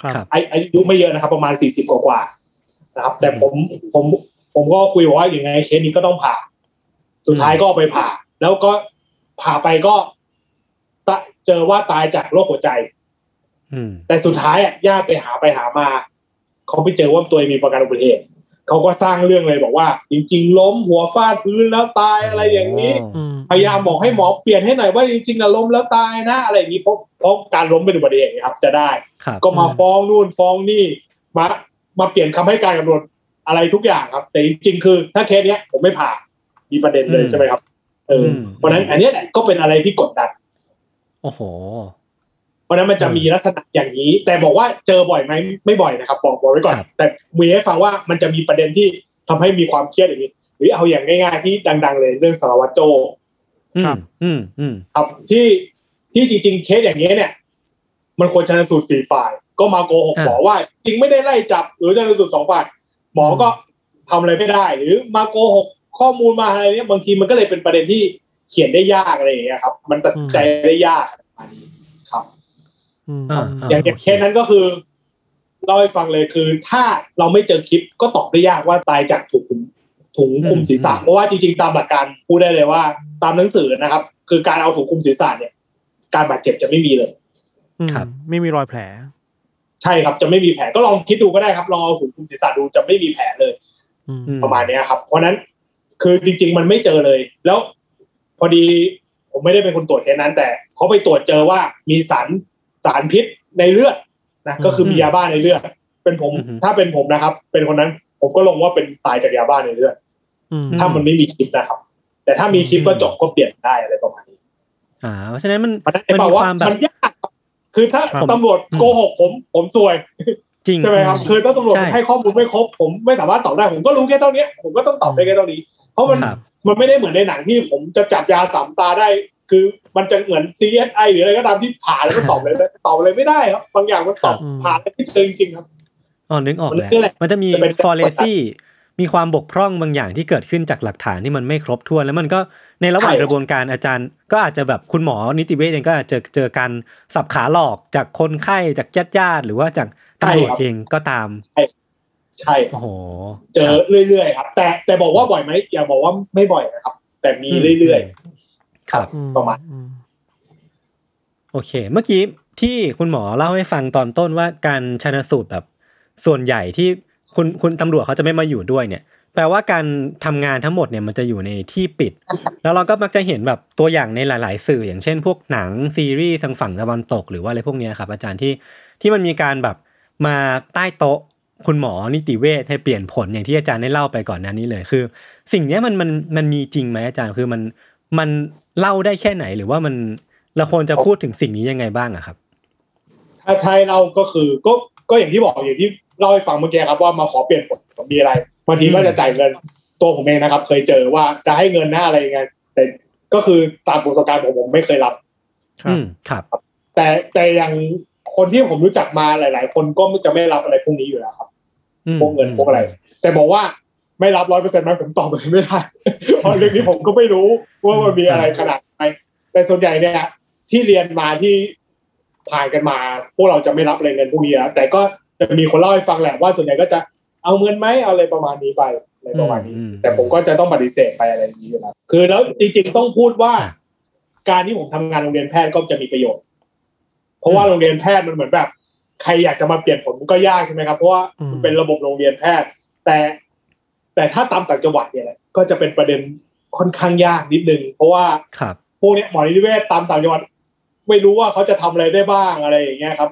ครับครับอาอายุไม่เยอะนะครับ ประมาณสี่สิบกว่าๆนะครับ แต่ผมผม ผมก็คุยบอกว่าอย่างไงเคสนี้ก็ต้องผ่า สุดท้ายก็เอาไปผ่า แล้วก็ผ่าไปก็ตะเจอว่าตายจากโรคหัวใจอืมแต่สุดท้ายอะญาติไปหาไปหามา เขาไปเจอว่าตัวเองมีประกันอุบัติเหตุเขาก็สร้างเรื่องเลยบอกว่า จริง ๆ ล้มหัวฟาดพื้นแล้วตายอะไรอย่างนี้อืมพยายามบอกให้หมอเปลี่ยนให้หน่อยว่าจริงๆนะล้มแล้วตายนะอะไรอย่างนี้เพราะเพราะการล้มเป็นอุบัติเหตุนะครับ จะได้ครับก็มาฟ้องนู่นฟ้องนี่มามาเปลี่ยนคำให้การกับตำรวจ อะไรทุกอย่างครับ แต่จริงๆคือ ถ้าเคสเนี้ยผมไม่ผ่านมีประเด็นเลยใช่ไหมครับเอออเพราะฉะนั้นอันเนี้ยแหละก็เป็นอะไรที่กดดันโอ้โหเพราะฉะนั้นมันจะมีลักษณะอย่างนี้ แต่บอกว่าเจอบ่อยไหมไม่บ่อยนะครับ บอกบอกไว้ก่อนครับแต่มีให้ฟังว่ามันจะมีประเด็นที่ทำให้มีความเครียดอย่างนี้ หรือเอาอย่างง่ายๆที่ดัง ๆ เลยเรื่องสารวัตรโจอืครัมบอืมอืมครับที่ที่จริง ๆ เคสอย่างนี้เนี่ย มันควรชันสูตรสี่ฝ่าย ก็มาโกหกอ่าหมอว่า จริงไม่ได้ไล่จับ หรือชันสูตรสองฝ่าย หมอก็ทำอะไรไม่ได้ หรือมาโกหกข้อมูลมาอะไรเนี่ยบางทีมันก็เลยเป็นประเด็นที่เขียนได้ยากอะไรอย่างเงี้ยครับ มันตัดสินใจได้ยากอันนี้ครับอืมอ่าอย่างอย่างเคสนั้นก็คือเล่าให้ฟังเลยคือ ถ้าเราไม่เจอคลิปก็ตอบได้ยากว่าตายจากถูกถุงถุงคลุมศีรษะอืมเพราะว่าจริงๆตามหลักการพูดได้เลยว่า ตามหนังสือนะครับ คือการเอาถุงคลุมศีรษะเนี่ย การบาดเจ็บจะไม่มีเลยอืมครับ ไม่มีรอยแผลใช่ครับจะไม่มีแผลก็ลองคิดดูก็ได้ครับลองเอาถุงคลุมศีรษะดูจะไม่มีแผลเลยอืมอืมประมาณเนี้ยครับ เพราะฉะนั้นคือจริง ๆ มันไม่เจอเลย แล้ว พอดีผมไม่ได้เป็นคนตรวจแค่นั้น แต่เขาไปตรวจเจอว่ามีสารสารพิษในเลือดนะก็คือมียาบ้าในเลือด เป็นผมอือฮึถ้าเป็นผมนะครับ เป็นคนนั้น ผมก็ลงว่าเป็นตายจากยาบ้าในเลือดอืมถ้ามันไม่มีคลิปนะครับ แต่ถ้ามีคลิปก็จบก็เปลี่ยนได้อะไรประมาณนี้ อ่าเพราะฉะนั้นมันมันได้มันแปลมีว่าความแบบมันยาก ครับคือถ้าครับตำรวจโกหกผมผมซวยจริงใช่ไหมครับคือถ้าตำรวจใช่ให้ข้อมูลไม่ครบผมไม่สามารถตอบได้ผมก็รู้แค่เท่านี้ผมก็ต้องตอบได้แค่เท่านี้ เพราะมันครับมันไม่ได้เหมือนในหนังที่ผมจะจับยาสามตาได้ คือมันจะเหมือน CSI หรืออะไรก็ตามที่ผ่านแล้วก็ตอบเลยได้ตอบเลยไม่ได้ครับ บางอย่างมันตอบครับผ่านแล้วไม่เจอจริงๆครับอ๋อนึกออกแล้วนี่แหละมันจะมีจะเป็นฟอร์เรซี่ มีความบกพร่องบางอย่างที่เกิดขึ้นจากหลักฐานที่มันไม่ครบถ้วน แล้วมันก็ในระหว่างใช่กระบวนการอาจารย์ ก็อาจจะแบบคุณหมอนิติเวชเองก็อาจจะเจอการสับขาหลอกจากคนไข้จากญาติญาติๆหรือว่าจากตำรวจเองก็ตามใช่คโอ้รับโหเจอเรื่อยๆครับ แต่แต่บอกว่าบ่อยไหมอย่าบอกว่าไม่บ่อยนะครับ แต่มีเรื่อยครับอืประมาณอืมโอเค เมื่อกี้ที่คุณหมอเล่าให้ฟังตอนต้นว่าการชนสูตรแบบ ส่วนใหญ่ที่ คุณคุณตำรวจเขาจะไม่มาอยู่ด้วยเนี่ย แปลว่าการทำงานทั้งหมดเนี่ยมันจะอยู่ในที่ปิด แล้วเราก็มักจะเห็นแบบตัวอย่างในหลาย ๆ สื่อ อย่างเช่น พวกหนังซีรีส์ทางฝั่งตะวันตก หรือว่าอะไรพวกนี้ครับ อาจารย์ที่ที่มันมีการแบบมาใต้โต๊ะคุณหมอนิติเวชให้เปลี่ยนผลอย่างที่อาจารย์ได้เล่าไปก่อนหน้านี้เลยคือ สิ่งนี้มันมันมันมีจริงไหมอาจารย์คือมันมันเล่าได้แค่ไหนหรือว่ามันเราควรจะพูดถึงสิ่งนี้ยังไงบ้างอะครับถ้าไทยเราก็คือก็ก็อย่างที่บอกอย่างที่ เล่าให้ฟังเมื่อกี้ครับว่ามาขอเปลี่ยนผลมีอะไรบางทีก็จะจ่ายเงินตัวผมเองนะครับ เคยเจอว่าจะให้เงินหน้าอะไรยังไงแต่ก็คือตามประสบการณ์ผมผมไม่เคยรับครับอืมครับแต่แต่อย่างคนที่ผมรู้จักมาหลาย ๆ คนก็จะไม่รับอะไรพวกนี้อยู่แล้วครับอืมพวกเงินพวกอะไร แต่บอกว่าไม่รับร้อยเปอร์เซ็นต์ไหมผมตอบอะไรไม่ได้เพราะเรื่องนี้ผมก็ไม่รู้ว่ามันมีอะไรขนาดไหนแต่ส่วนใหญ่เนี่ย ที่เรียนมาที่ผ่านกันมา พวกเราจะไม่รับอะไรเงินพวกนี้แล้วแต่ก็ จะมีคนเล่าให้ฟังแหละว่าส่วนใหญ่ก็จะเอาเงินไหมเอาอะไรประมาณนี้ไปอะไรประมาณนี้อืมแต่ผมก็จะต้องปฏิเสธไปอะไรอย่างนี้อยู่แล้วคือแล้วจริงๆต้องพูดว่า การที่ผมทำงานโรงเรียนแพทย์ก็จะมีประโยชน์ เพราะว่าโรงเรียนแพทย์มันเหมือนแบบ ใครอยากจะมาเปลี่ยนผลมันก็ยากใช่ไหมครับเพราะว่าอืมมันเป็นระบบโรงเรียนแพทย์ แต่ แต่ถ้าตามต่างจังหวัดเนี่ยแหละก็จะเป็นประเด็นค่อนข้างยากนิดนึงเพราะว่าครับพวกเนี้ยหมอนิติเวชตามต่างจังหวัด ไม่รู้ว่าเขาจะทำอะไรได้บ้างอะไรอย่างเงี้ยครับ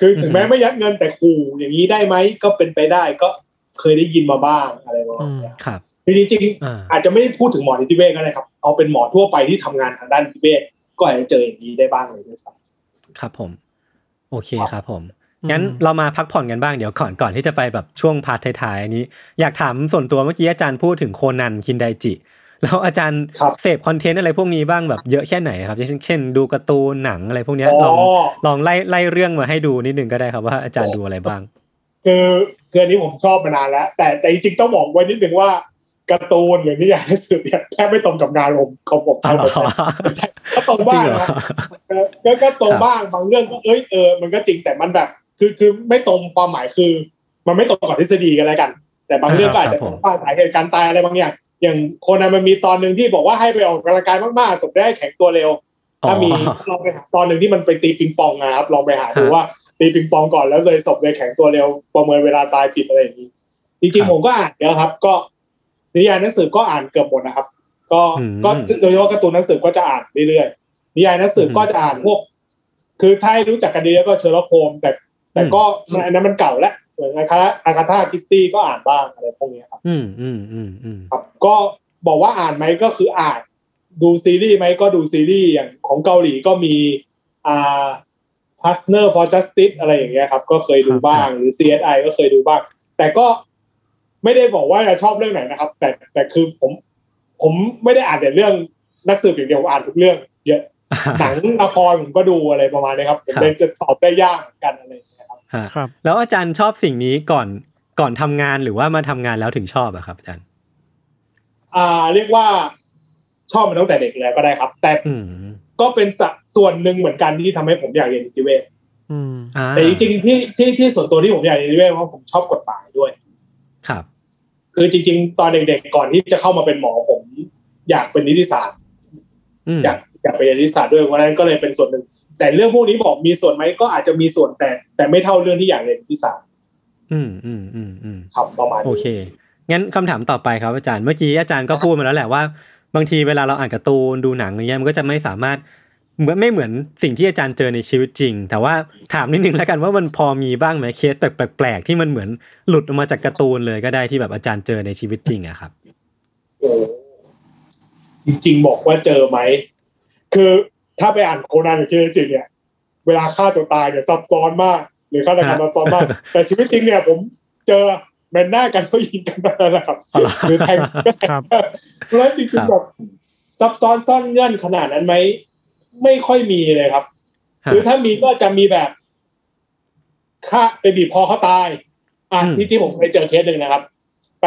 คือถึงแม้ไม่ยัดเงินแต่ขู่อย่างนี้ได้ไหมก็เป็นไปได้ก็เคยได้ยินมาบ้างอะไรประมาณเนี้ยครับคือจริงๆอ่าอาจจะไม่ได้พูดถึงหมอนิติเวชก็ได้ครับเอาเป็นหมอทั่วไปที่ทำงานทางด้านนิติเวชก็อาจจะเจออย่างนี้ได้บ้างเลยด้วยซ้ครับผม โอเคครับผมงั้นเรามาพักผ่อนกันบ้างเดี๋ยวก่อนก่อนที่จะไปแบบช่วง part ท้ายๆอันนี้ อยากถามส่วนตัวเมื่อกี้อาจารย์พูดถึงโคนันคินไดจิ แล้วอาจารย์ครับเสพคอนเทนต์อะไรพวกนี้บ้างแบบเยอะแค่ไหนครับเช่นเช่น ดูการ์ตูนหนังอะไรพวกเนี้ยอ๋อลองลองไล่ไล่เรื่องมาให้ดูนิดนึงก็ได้ครับว่าอาจารย์ดูอะไรบ้างำคือคืออันนี้ผมชอบมานานแล้ว แต่แต่จริงๆต้องบอกไว้นิดนึงว่าการ์ตูนหรือนิยายหนังสือเนี่ยแทบไม่ตรงกับงานผมของผมอ๋อเหรอก็ตรงจริบ้างงเหรอนะเออก็ก็ตรงบ้างบางเรื่องก็เอ้ยเออมันก็จริงแต่มันแบบ คือคือไม่ตรงความหมายคือ มันไม่ตรงกับทฤษฎีกันแล้วกัน แต่บางเรื่องก็อาจจะครับผมตรงว่าสาเหตุการตายอะไรบางอย่าง อย่างคนนั้นมันมีตอนหนึ่งที่บอกว่าให้ไปออกกำลังกายมากๆสมได้แข็งตัวเร็ว ถ้ามีอ๋อลองไปหาตอนหนึ่งที่มันไปตีปิงปองนะครับลองไปหาดูฮะว่าตีปิงปองก่อนแล้วเลยศพเลยแข็งตัวเร็วประเมินเวลาตายผิดอะไรอย่างนี้จครัริงบๆผมก็อ่านเยอะครับ ก็นิยายหนังสือก็อ่านเกือบหมดนะครับ ก็อืมก็โดยเฉพาะการ์ตูนหนังสือก็จะอ่านเรื่อยๆนิยายหนังสืออมก็จะอ่านพวก คือถ้าให้รู้จักกันดีแล้วก็เชอร์ล็อกโฮมส์แต่ แต่ก็มันอันนั้นมันเก่าแล้วเหมือนอากาอากาธาคริสตี้ก็อ่านบ้างอะไรพวกนี้ครับ อืมอืมอืมอืมครับก็บอกว่าอ่านไหมก็คืออ่านดูซีรีส์ไหมก็ดูซีรีส์อย่างของเกาหลีก็มีอ่า Partner for Justice อะไรอย่างเงี้ยครับ ก็เคยดูบ้างหรือ CSI ก็เคยดูบ้าง แต่ก็ไม่ได้บอกว่าจะชอบเรื่องไหนนะครับ แต่แต่คือผมผมไม่ได้อ่านแต่เรื่องนักสืบอย่างเดียวผมอ่านทุกเรื่องเยอะหนังละครผมก็ดูอะไรประมาณนี้ครับผมเลยจะตอบได้ยากเหมือนกันอะไรอย่างเงี้ยครับฮะครับ แล้วอาจารย์ชอบสิ่งนี้ก่อน ก่อนทำงานหรือว่ามาทำงานแล้วถึงชอบอะครับอาจารย์อ่า เรียกว่าชอบมันตั้งแต่เด็กแล้วก็ได้ครับ แต่อืมก็เป็นสัดส่วนหนึ่งเหมือนกันที่ทำให้ผมอยากเรียนนิติเวชอืมอ่าแต่จริงๆที่ที่ที่ส่วนตัวที่ผมอยากเรียนนิติเวชเพราะผมชอบกฎหมายด้วย ครับ คือจริง ๆ ตอนเด็กๆก่อนที่จะเข้ามาเป็นหมอผม อยากเป็นนิติศาสตร์อืมอยากอยากไปเรียนนิติศาสตร์ด้วยเพราะฉะนั้นก็เลยเป็นส่วนหนึ่งแต่เรื่องพวกนี้บอกมีส่วนไหมก็อาจจะมีส่วนแต่ แต่ไม่เท่าเรื่องที่อยากเรียนนิติศาสตร์ อืมอืมอืมอืมครับประมาณโอนี้เค งั้นคำถามต่อไปครับอาจารย์เมื่อกี้อาจารย์ก็พูดมาแล้วแหละว่า บางทีเวลาเราอ่านการ์ตูนดูหนังอย่างเงี้ยมันก็จะไม่สามารถเหมือนไม่เหมือนสิ่งที่อาจารย์เจอในชีวิตจริง แต่ว่าถามนิดนึงแล้วกันว่ามันพอมีบ้างไหมเคสแปลกๆที่มันเหมือนหลุดออกมาจากการ์ตูนเลยก็ได้ที่แบบอาจารย์เจอในชีวิตจริงอะครับโอ้จริงๆบอกว่าเจอไหมคือถ้าไปอ่านโคนันหรือเคจิเนี่ย เวลาฆ่าตัวตายเนี่ยซับซ้อนมาก หรือฆาตกรรมซับซ้อนมากแต่ชีวิตจริงเนี่ยผมเจอแมนหน้ากันก็ยิงกันนั่นแหละครับอ๋อเหรอหรือแทงก็แทงครับแล้วจริครังบๆแบบซับซ้อนซ่อนเงื่อนขนาดนั้นไหมไม่ค่อยมีเลยครับฮะหรือถ้ามีก็จะมีแบบฆ่าไปบีบคอเขาตายอะอืมที่ที่ผมเคยเจอเคสหนึ่งนะครับ ไป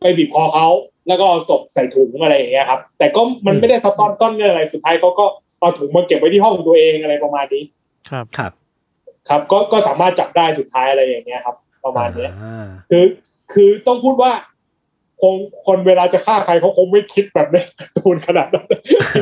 ไปบีบคอเขาแล้วก็เอาศพใส่ถุงอะไรอย่างเงี้ยครับ แต่ก็มันไม่ได้ซับซ้อนซ่อนเงื่อนอะไรสุดท้ายเขาก็เอาถุงมาเก็บไว้ที่ห้องตัวเองอะไรประมาณนี้ ครับครับ ครับก็ก็สามารถจับได้สุดท้ายอะไรอย่างเงี้ยครับ ประมาณเนี้ยอ่าคือคือต้องพูดว่าคงคนเวลาจะฆ่าใครเขาคงไม่คิดแบบในการ์ตูนขนาดนั้น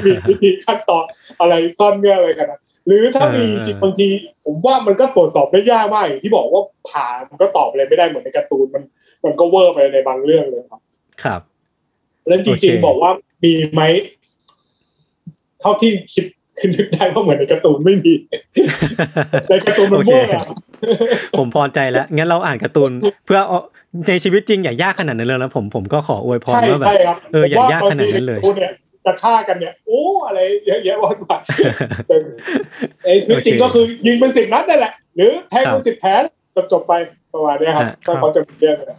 มีวิธีขั้นตอนอะไรซ่อนเงื่อนอะไรกันนะหรือถ้ามีเออจริงบางที ผมว่ามันก็ตรวจสอบได้ยากมากอย่างที่บอกว่าผ่านมันก็ตอบอะไรไม่ได้เหมือนในการ์ตูนมัน มันก็เวอร์ไปในบางเรื่องเลยครับ ครับ แล้วจโอเคริงๆบอกว่ามีไหมเท่าที่คิด ขึ้นนึกได้ว่าเหมือนในการ์ตูนไม่มีในการ์ตูนมันโอเคเวอร์อะผมพอใจแล้ว งั้นเราอ่านการ์ตูนเพื่อเอาในชีวิตจริงอย่ายากขนาดนั้นเลยแล้วผมผมก็ขออวยพรใช่ว่าแบบใช่ครับเอออย่ายากขนาดนั้นเลยผมว่บงทีใการ์ตูเนี่ยจะฆ่ากันเนี่ยโอ้อะไรเยอะแยะวันไปแต่ไอ้ชีวิตจริงโอเคก็คือยิงเป็นสิบนัดนั่นแหละ หรือแทงครัเป็บนสิบแผลจบจบๆไปประมาณเนี้ยครับอะถ้าเขาจะมีเรื่องเนี่ย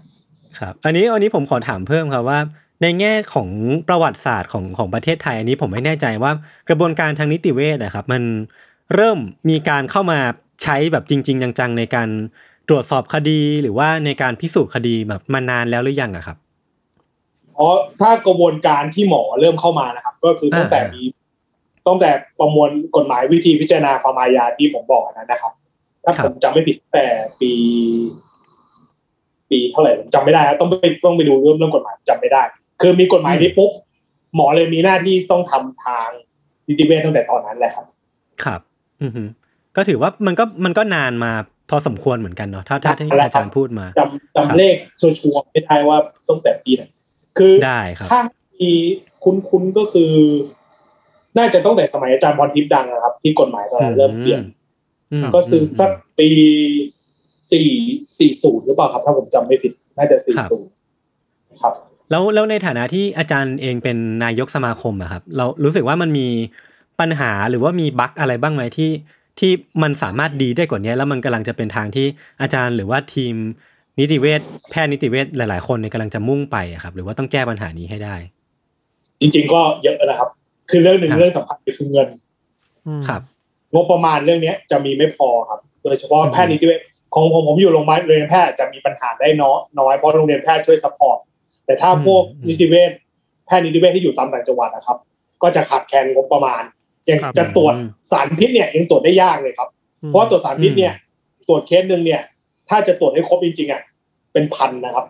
ครับ อันนี้อันนี้ผมขอถามเพิ่มครับว่า ในแง่ของประวัติศาสตร์ของของประเทศไทยอันนี้ผมไม่แน่ใจว่ากระบวนการทางนิติเวชนะครับ มันเริ่มมีการเข้ามาใช้แบบจริง ๆ จังๆในการตรวจสอบคดีหรือว่าในการพิสูจน์คดีแบบมานานแล้วหรือยังอะครับอ๋อถ้ากระบวนการที่หมอเริ่มเข้ามานะครับ ก็คือตั้งแต่อ่ามีมีตั้งแต่ประมวลกฎหมายวิธีพิจารณาความอาญาที่ผมบอกอันนั้นนะครับ ถ้าครับผมจำไม่ผิดตั้งแต่ปี ปีเท่าไหร่ผมจำไม่ได้นะต้องไปต้องไปดูเรื่องเรื่องกฎหมายจำไม่ได้ คือมีกฎหมายนี้ปุ๊บหมอเลยมีหน้าที่ต้องทำทางนิติเวชตั้งแต่ตอนนั้นแหละครับ ครับ อือฮึก็ถือว่ามันก็มันก็นานมาพอสมควรเหมือนกันเนาะถ้าถ้าที่อะไรครับอาจารย์พูดมาจำจำเลขชัวร์ๆไม่ได้ว่าตั้งแต่ปีไหนคือได้ครับถ้ามีคุ้นๆก็คือ น่าจะตั้งแต่สมัยอาจารย์พรทิพย์ดังนะครับ ที่กฎหมายตอนนั้นเริ่มเปลี่ยนอืมก็คือสักปีสี่สี่ศูนย์หรือเปล่าครับ ถ้าผมจำไม่ผิด น่าจะสี่ศูนย์ครับ แล้วแล้วในฐานะที่อาจารย์เองเป็นนายกสมาคมอะครับ เรารู้สึกว่ามันมีปัญหาหรือว่ามีบั๊กอะไรบ้างไหมที่ที่มันสามารถดีได้กว่านี้ แล้วมันกำลังจะเป็นทางที่อาจารย์หรือว่าทีมนิติเวชแพทย์นิติเวชหลาย ๆ คนเนี่ยกำลังจะมุ่งไปอะครับ หรือว่าต้องแก้ปัญหานี้ให้ได้ จริง ๆ ก็เยอะนะครับ คือเรื่องหนึ่งครับเรื่องสำคัญคือเงินอืมครับงบประมาณเรื่องเนี้ยจะมีไม่พอครับ โดยเฉพาะอืมแพทย์นิติเวชของผมผมอยู่โรงพยาบาลโรงเรียนแพทย์จะมีปัญหาได้น้อยน้อยเพราะโรงเรียนแพทย์ช่วย support แต่ถ้าพวกนิติเวชแพทย์นิติเวชที่อยู่ตามต่างจังหวัดนะครับ ก็จะขาดแคลนงบประมาณอย่างครับจะตรวจอืมสารพิษเนี่ยยังตรวจได้ยากเลยครับ เพราะว่าตรวจสารพิษเนี่ย ตรวจเคสหนึ่งเนี่ย ถ้าจะตรวจให้ครบจริงๆอะเป็นพันนะครับ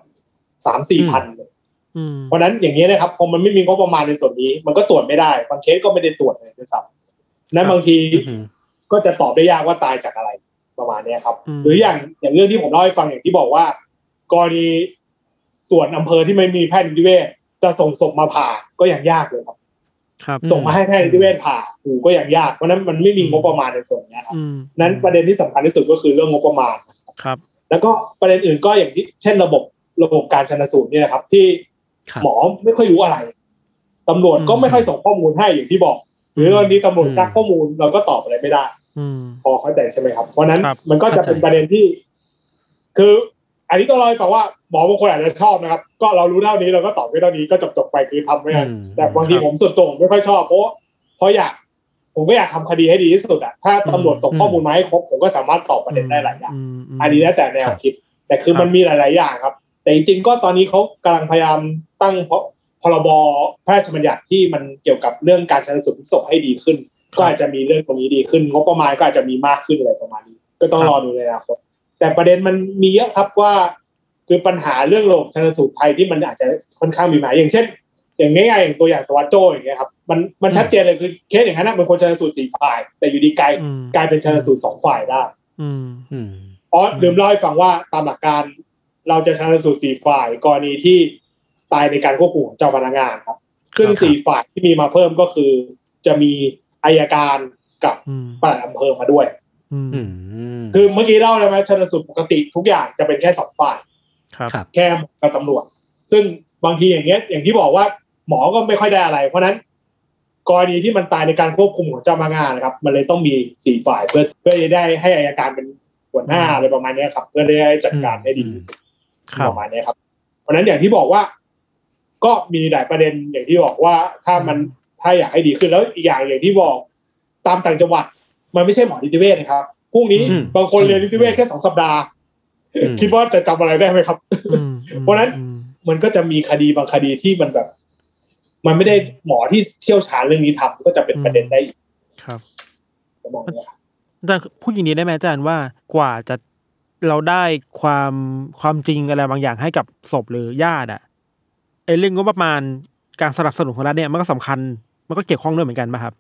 สามสี่พันอืมเพราะฉะนั้นอย่างนี้ยนะครับพอมันไม่มีงบประมาณในส่วนนี้ มันก็ตรวจไม่ได้บางเคสก็ไม่ได้ตรวจเลยด้วยซ้ำนั้นบางทีอือฮึก็จะตอบได้ยากว่าตายจากอะไรประมาณเนี้ยครับอืมหรืออย่างอย่างเรื่องที่ผมเล่าให้ฟังอย่างที่บอกว่า กรณี ส่วนอำเภอที่ไม่มีแพทย์นิติเวชจะส่งศพมาผ่าก็ยังยากเลยครับ ครับ ส่งมาให้แพทย์นิติเวชผ่าหูก็ยังยากเพราะฉะนั้นมันไม่มีงบประมาณในส่วนเนี้ยครับอืมนั้นประเด็นที่สำคัญที่สุดก็คือเรื่องงบประมาณครับ แล้วก็ประเด็นอื่นก็อย่างที่เช่นระบบระบบการชันสูตรเนี่ยนะครับ ที่ครับหมอไม่ค่อยรู้อะไรตำรวจก็ไม่ค่อยส่งข้อมูลให้อย่างที่บอกหรือวันนี้ตำรวจอืมกักข้อมูลเราก็ตอบอะไรไม่ได้อืมพอเข้าใจใช่ไหมครับ เพราะฉะนั้นครับมันก็จะเป็นประเด็นที่ คือ อันนี้ต้องเล่าให้ฟังว่าหมอบางคนอาจจะชอบนะครับ ก็เรารู้เท่านี้เราก็ตอบแค่เท่านี้ก็จบจบๆไปคือทำไม่ได้อืมแต่บางทีครับผมส่วนตัวผมไม่ค่อยชอบเพราะเพราะอยากผมก็อยากทำคดีให้ดีที่สุดอะถ้าตำรวจส่งข้อมูลมาให้ครบผมก็สามารถตอบประเด็นได้หลายอย่างมมอันนี้แล้วแต่แนวครับคิด แต่คือครับมันมีหลาย ๆ อย่างครับ แต่จริงๆก็ตอนนี้เขากำลังพยายามตั้งพพรบพระราชบัญญัติที่มันเกี่ยวกับเรื่องการชันสูตรพลิกศพให้ดีขึ้น ก็อาจจะมีเรื่องตรงนี้ดีขึ้นงบประมาณก็อาจจะมีมากขึ้นอะไรประมาณนี้ ก็ต้องรอดูในอนาคต แต่ประเด็นมันมีเยอะครับว่า คือปัญหาเรื่องระบบชันสูตรไทยที่มันอาจจะค่อนข้างมีปัญหาอย่างเช่น อย่างง่ายๆอย่างตัวอย่างสวัสดิ์โจอย่างเงี้ยครับมันมันชัดเจนเลยคือเคสอย่างนั้นนะมันควรชันสูตรสี่ฝ่าย แต่อยู่ดีกลายอืมกลายเป็นชันสูตรสองฝ่ายได้อืมอืมอ๋อลืมเล่าให้ฟังว่าตามหลักการเราจะชันสูตรสี่ฝ่ายกรณีที่ตายในการควบคุมของเจ้าพนักงานครับ ซึ่งครับสี่ฝ่ายที่มีมาเพิ่มก็คือ จะมีอายการกับอืมปลัดอำเภอมาด้วยอืมอืม คือเมื่อกี้เล่าแล้วไหมชันสูตรปกติทุกอย่างจะเป็นแค่สองฝ่ายครับครับแค่หมอกับตำรวจ ซึ่งบางทีอย่างเงี้ย อย่างที่บอกว่าหมอก็ไม่ค่อยได้อะไร เพราะฉะนั้นกรณีที่มันตายในการควบคุมของเจ้าพนักงานนะครับ มันเลยต้องมีสี่ฝ่ายเพื่อเพื่อจะได้ให้อายการเป็นหัวหน้าอะไรประมาณเนี้ยครับ เพื่อได้จัดการให้ดีที่สุดครับประมาณเนี้ยครับ เพราะฉะนั้นอย่างที่บอกว่า ก็มีหลายประเด็นอย่างที่บอกว่าถ้ามันถ้าอยากให้ดีขึ้นแล้วอีกอย่างอย่างที่บอก ตามต่างจังหวัด มันไม่ใช่หมอนิติเวชนะครับพรุ่งนี้อืมบางคนเรียนนิติเวชแค่สองสัปดาห์อืมคิดว่าจะจำอะไรได้ไหมครับอืมอืมเพราะฉะนั้นอืมมันก็จะมีคดีบางคดีที่มันแบบ มันไม่ได้หมอที่เชี่ยวชาญเรื่องนี้ทำก็จะเป็นประเด็นได้อีกครับประมาณนี้ครับอาจารย์พูดอย่างนี้ได้ไหมอาจารย์ว่ากว่าจะเราได้ความความจริงอะไรบางอย่างให้กับศพหรือญาติอะไอ้เรื่องงบประมาณการสนับสนุนของรัฐเนี่ยมันก็สำคัญ มันก็เกี่ยวข้องด้วยเหมือนกันป่ะครับ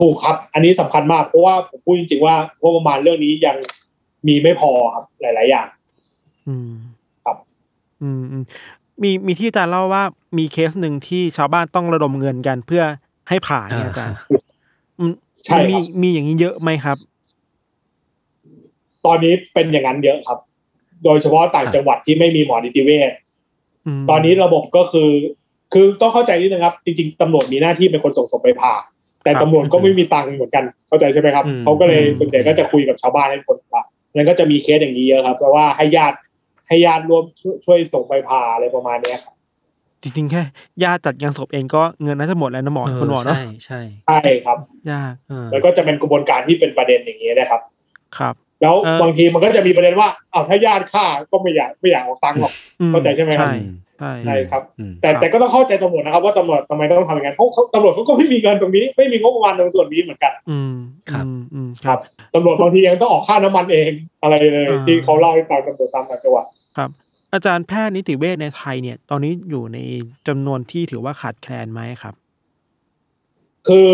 ถูกครับ อันนี้สำคัญมากเพราะว่าผมพูดจริงๆว่างบประมาณเรื่องนี้ยังมีไม่พอครับหลาย ๆ อย่าง อืมครับ อืมอืมมีมีที่อาจารย์เล่าว่ามีเคสหนึ่งที่ชาวบ้านต้องระดมเงินกันเพื่อให้ผ่าเนี่ยอาจารย์อืมใช่มีครับมีอย่างนี้เยอะไหมครับ ตอนนี้เป็นอย่างนั้นเยอะครับ โดยเฉพาะต่างจังหวัดที่ไม่มีหมอนิติเวชมตอนนี้ระบบก็คือ คือต้องเข้าใจนิดนึงครับ จริง ๆตำรวจมีหน้าที่เป็นคนส่งศพไปผ่า แต่ครับตำรวจก็ไม่มีตังค์เหมือนกันเข้าใจใช่ไหมครับอืมเขาก็เลยอืมส่วนใหญ่ก็จะคุยกับชาวบ้านให้คนผ่าแล้วก็จะมีเคสอย่างนี้เยอะครับเพราะว่าให้ญาติให้ญาติร่วมช่วยช่วยส่งไปผ่าอะไรประมาณเนี้ยครับจริงๆแค่ญาติจัดงานศพเองก็เงินน่าจะหมดแล้วนะหมอเออคุณหมอเนาะใช่ใช่ใช่ครับยากเออแล้วก็จะเป็นกระบวนการที่เป็นประเด็นอย่างนี้นะครับ ครับ แล้วเอ่อบางทีมันก็จะมีประเด็นว่าอ้าวถ้าญาติฆ่าก็ไม่อยากไม่อยากออกตังค์หรอกอืเข้าใจใช่ไหมครับ ใช่ใช่ใช่ครับอืมแต่ครับแต่ก็ต้องเข้าใจตำรวจนะครับ ว่าตำรวจทำไมต้องทำอย่างนั้นเพราะเขาตำรวจเขาก็ไม่มีเงินตรงนี้ ไม่มีงบประมาณตรงส่วนนี้เหมือนกัน อืมครับอืมอืมคครัรับบตำรวจบางทียังต้องออกค่าน้ำมันเองอะไรเลยอ่าที่เขาเล่าให้ฟังตำรวจตามต่างจังหวัดครับ อาจารย์แพทย์นิติเวชในไทยเนี่ย ตอนนี้อยู่ในจำนวนที่ถือว่าขาดแคลนไหมครับ คือ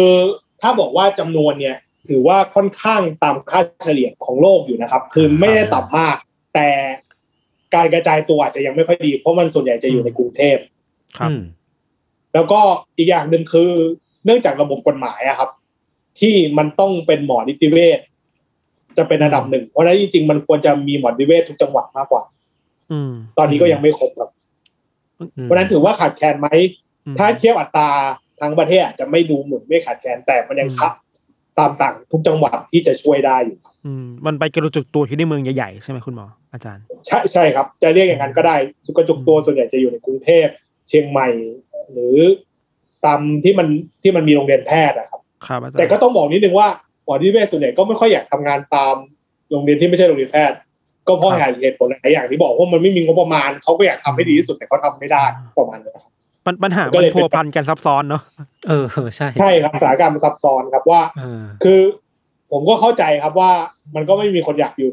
ถ้าบอกว่าจำนวนเนี่ย ถือว่าค่อนข้างตามค่าเฉลี่ยของโลกอยู่นะครับ คือไม่ได้ต่ำมาก แต่ การกระจายตัวอาจจะยังไม่ค่อยดี เพราะมันส่วนใหญ่จะอยู่ในกรุงเทพครับอืมแล้วก็อีกอย่างหนึ่งคือ เนื่องจากระบบกฎหมายอะครับ ที่มันต้องเป็นหมอนิติเวชจะเป็นอันดับหนึ่งเพราะฉะนั้นจริงๆมันควรจะมีหมอนิติเวชทุกจังหวัดมากกว่า อืม ตอนนี้ก็ยังไม่ครบครับเพราะฉะนั้นถือว่าขาดแคลนไหมอืมถ้าเทียบอัตราทั้งประเทศอาจจะไม่ดูเหมือนไม่ขาดแคลนแต่มันยังอืมคับ ตามต่างทุกจังหวัดที่จะช่วยได้อยู่อืมมันไปกระจุกตัวที่ในเมืองใหญ่ๆใช่ไหมคุณหมออาจารย์ ใช่ใช่ครับ จะเรียกอย่างนั้นก็ได้กระจุกตัวส่วนใหญ่จะอยู่ในกรุงเทพเชียงใหม่ หรือตามที่มันที่มันมีโรงเรียนแพทย์นะครับครับอาจารย์แต่ก็ต้องบอกนิดนึงว่าหมอนิติเวชส่วนใหญ่ก็ไม่ค่อยอยากทำงานตามโรงเรียนที่ไม่ใช่โรงเรียนแพทย์ ก็เพราะเหตุผลหลายอย่างที่บอกว่ามันไม่มีงบประมาณเขาก็อยากทำให้ดีที่สุดแต่เขาทำไม่ได้ประมาณนี้ครับ ปัญปัญหาก็มันเลยเป็นพัวพันกันซับซ้อนเนาะเออใช่ใช่ครับสถานการณ์มันซับซ้อนครับว่าเออคือ ผมก็เข้าใจครับว่ามันก็ไม่มีคนอยากอยู่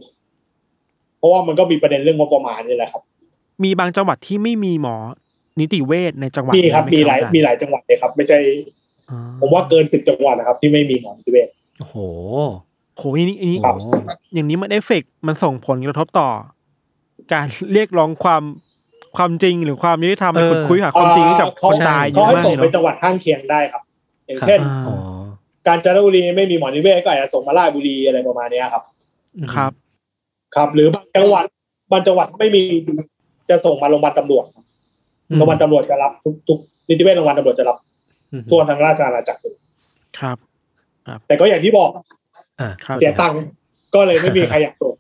เพราะว่ามันก็มีประเด็นเรื่องงบประมาณนี่แหละครับ มีบางจังหวัดที่ไม่มีหมอนิติเวชในจังหวัดมีครับไหมีหลายอจรมีหลายจังหวัดเลยครับ ไม่ใช่อ๋อผมว่าเกินสิบจังหวัดนะครับ ที่ไม่มีหมอนิติเวชโอ้โหโหอันนี้อันนี้ครับโอ้อย่างนี้มันเอฟเฟกต์มันส่งผลกระทบต่อ การเรียกร้องความ ความจริงหรือความยุติธรรมไปขุดคุยหาความจริงให้กับเขาคนตายเยเขาอะให้มากส่งเลยไปจัเนาะงหวัดข้างเคียงได้ครับ อย่างครับเช่นอ่าอ๋อการจนบุรีไม่มีหมอนิติเวชก็อาจจะส่งมาราชบุรีอะไรประมาณเนี้ยครับ ครับ ครับหรือบางจังหวัดบางจังหวัดไม่มีจะส่งมาโรงพยาบาลตำรวจอืมโรงพยาบาลตำรวจจะรับทุกทุกนิติเวชโรงพยาบาลตำรวจจะรับอืมทั่วทั้งราชอาณาจักรเลยครับแต่ก็อย่างที่บอกอ่าครับเสียตังค์ก็เลยไม่มีใครอยากส่ง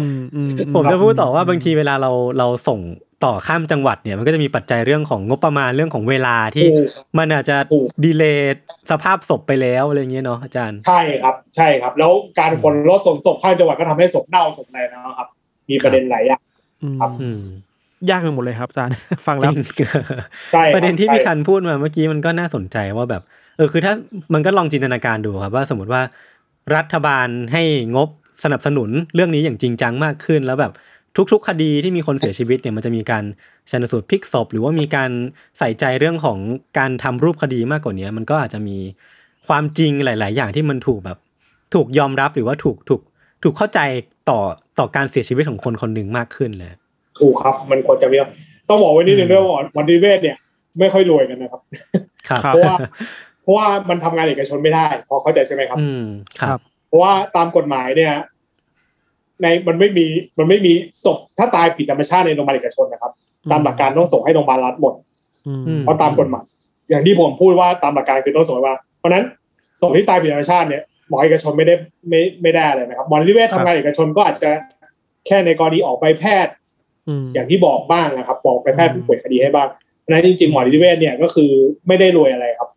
อืมอืมอืผมจะพูดต่อว่าบางทีเวลาเราเราส่ง ต่อข้ามจังหวัดเนี่ยมันก็จะมีปัจจัยเรื่องของงบประมาณเรื่องของเวลาที่ถูกมันอาจจะถูกดีเลย์สภาพศพไปแล้วอะไรอย่างเงี้ยเนาะอาจารย์ ใช่ครับ ใช่ครับ แล้วการขนรถส่งศพข้ามจังหวัดก็ทำให้ศพเน่าศพอะไรนะครับ มีประเด็นหลายอย่างอืมครับอืมยากไปหมดเลยครับอาจารย์ฟังจแล้วริงใช่ครับประเด็นที่พี่ใช่ทันพูดมาเมื่อกี้มันก็น่าสนใจว่าแบบ เออคือถ้ามันก็ลองจินตนาการดูครับว่าสมมติว่ารัฐบาลให้งบสนับสนุนเรื่องนี้อย่างจริงจังมากขึ้นแล้วแบบ ทุก ๆ คดีที่มีคนเสียชีวิตเนี่ยมันจะมีการชันสูตรพลิกศพหรือว่ามีการใส่ใจเรื่องของการทำรูปคดีมากกว่านี้มันก็อาจจะมีความจริงหลาย ๆ อย่างที่มันถูกแบบ ถูกยอมรับหรือว่าถูกถูกถูกเข้าใจต่อต่อการเสียชีวิตของคนคนหนึ่งมากขึ้นเลยถูกครับ มันควรจะมีต้องบอกไว้นิดนึงด้วยว่าวันดีเวชเนี่ย ไม่ค่อยรวยกันนะครับครับครับเพราะว่าเพราะว่ามันทำงานเอกชนไม่ได้ พอเข้าใจใช่ไหมครับ อืมครับ เพราะว่าตามกฎหมายเนี่ย ในมันไม่มีมันไม่มีศพถ้าตายผิดธรรมชาติในโรงพยาบาลเอกชนนะครับ ตามหลักการต้องส่งให้โรงพยาบาลรัฐหมดอืมอืมเพราะตามกฎหมายอย่างที่ผมพูดว่าตามหลักการคือต้องส่งว่า เพราะฉะนั้นศพที่ตายผิดธรรมชาติเนี่ยหมอเอกชนไม่ได้ไม่ไม่ได้เลยนะครับหมอนิติเวชทำงานเอกชนก็อาจจะแค่ในกรณีออกใบแพทย์อืมอย่างที่บอกบ้างนะครับบอกไปแพทย์ผู้ป่วยคดีให้บ้างเพราะฉะนั้นจริงๆหมอนิติเวชเนี่ยก็คือไม่ได้รวยอะไรครับ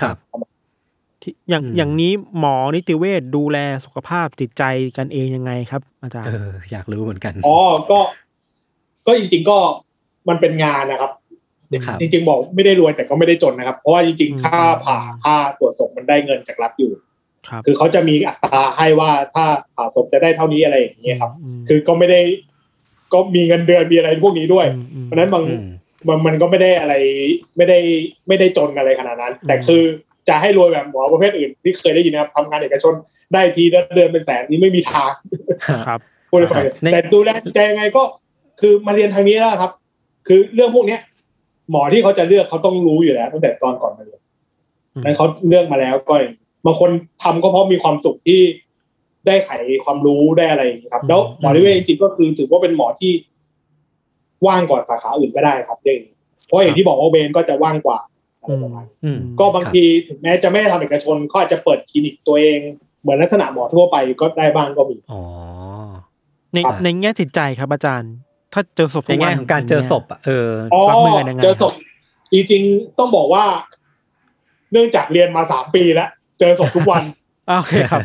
ครับ ที่อย่างอืมอย่างนี้หมอนิติเวชดูแลสุขภาพจิตใจกันเองยังไงครับ อาจารเอย์ออยากรู้เหมือนกันอ๋อก็ ก็จริง ๆก็มันเป็นงานนะครับครับจริงๆบอกไม่ได้รวยแต่ก็ไม่ได้จนนะครับ เพราะว่าจริงๆ ค่าผ่าค่าตรวจศพมันได้เงินจากรัฐอยู่ครับคือเขาจะมีอัตราให้ว่าถ้าผ่าศพจะได้เท่านี้อะไรอย่างเงี้ยครับมคือก็ไม่ได้ ก็มีเงินเดือนมีอะไรพวกนี้ด้วยมอืมเพราะฉะนั้นบางอืมมันมันก็ไม่ได้อะไร ไม่ได้ไม่ได้จนอะไรขนาดนั้น แต่อืมคือ จะให้รวยแบบหมอประเภทอื่นที่เคยได้ยินนะครับทำงานเอกชนได้ทีละเดือนเป็นแสนนี่ไม่มีทางครับพูดให้ฟังในแต่ดูแลใจยังไงก็คือมาเรียนทางนี้แล้วครับ คือเรื่องพวกเนี้ย หมอที่เขาจะเลือกเขาต้องรู้อยู่แล้วตั้งแต่ตอนก่อนมาเรียนอืมนั้นเขาเลือกมาแล้วก็บางคนทำก็เพราะมีความสุขที่ได้ไขความรู้ได้อะไรอย่างนี้ครับ แล้วหมอนิเวศจริงๆก็คือถือว่าเป็นหมอที่ว่างกว่าสาขาอื่นก็ได้ครับอย่างนี้เพราะอย่างที่บอกว่าเบนก็จะว่างกว่า อะไรประมาณนี้อืมก็บางทีถึงแม้จะไม่ได้ทำเอกชนเขาอาจจะเปิดคลินิกตัวเอง เหมือนลักษณะหมอทั่วไปก็ได้บ้างก็มีอ๋อในครับในแง่จิตใจครับอาจารย์ ถ้าเจอศพในทุวัแง่ของการเจอศพอะเอออ๋อรับมือกันยังไงเจอศพจริงๆต้องบอกว่า เนื่องจากเรียนมาสามปีแล้ว เจอศพทุกวันอ่าโอเคครับ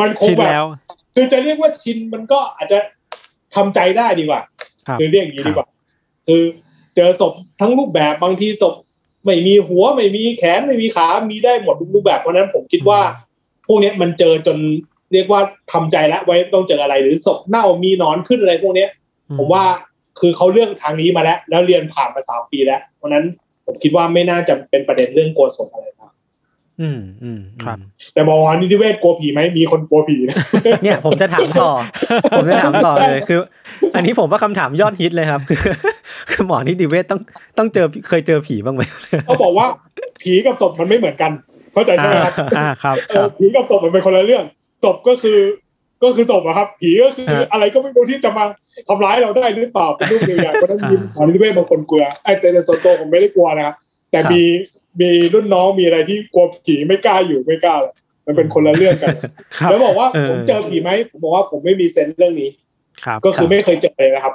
มันคงชินแบบแล้วคือจะเรียกว่าชินมันก็อาจจะทำใจได้ดีกว่าครับคือเรียกอย่างนี้ดีกว่า คือเจอศพทั้งรูปแบบบางทีศพ ไม่มีหัวไม่มีแขนไม่มีขา มีได้หมดทุกรูปแบบเพราะฉะนั้นผมคิดว่า พวกเนี้ยมันเจอจนเรียกว่าทำใจแล้วไว้ต้องเจออะไรหรือศพเน่ามีหนอนขึ้นอะไรพวกเนี้ย ผมว่าคือเขาเลือกทางนี้มาแล้ว แล้วเรียนผ่านมาสามปีแล้ว เพราะฉะนั้นผมคิดว่าไม่น่าจะเป็นประเด็นเรื่องกลัวศพอะไรครับ อืมอืมครับ แต่บอกว่านิติเวศกลัวผีไหมมีคนกลัวผีนะเนี่ย ผมจะถามต่อ ผมจะถามต่อเลยคือ อันนี้ผมว่าคำถามยอดฮิตเลยครับ คือคือหมอนิติเวชต้องต้องเจอเคยเจอผีบ้างไหมเขาบอกว่าผีกับศพมันไม่เหมือนกัน เข้าใจใช่ไหมครับอ่าครับเออผีกับศพมันเป็นคนละเรื่องศพก็คือก็คือศพอะครับ ผีก็คือฮะอะไรก็ไม่รู้ที่จะมาทำร้ายเราได้หรือเปล่าเป็นรูปตัวอย่างเพราะฉะนั้นมีหมอนิติเวศบางคนกลัวไอ้แต่ในส่วนตัวผมไม่ได้กลัวนะครับ แต่มีมีรุ่นน้องมีอะไรที่กลัวผีไม่กล้าอยู่ไม่กล้าเลยมันเป็นคนละเรื่องกันครับแล้วบอกว่าเออผมเจอผีไหมผมบอกว่าผมไม่มีเซนส์เรื่องนี้ครับก็คือไม่เคยเจอเลยนะครับ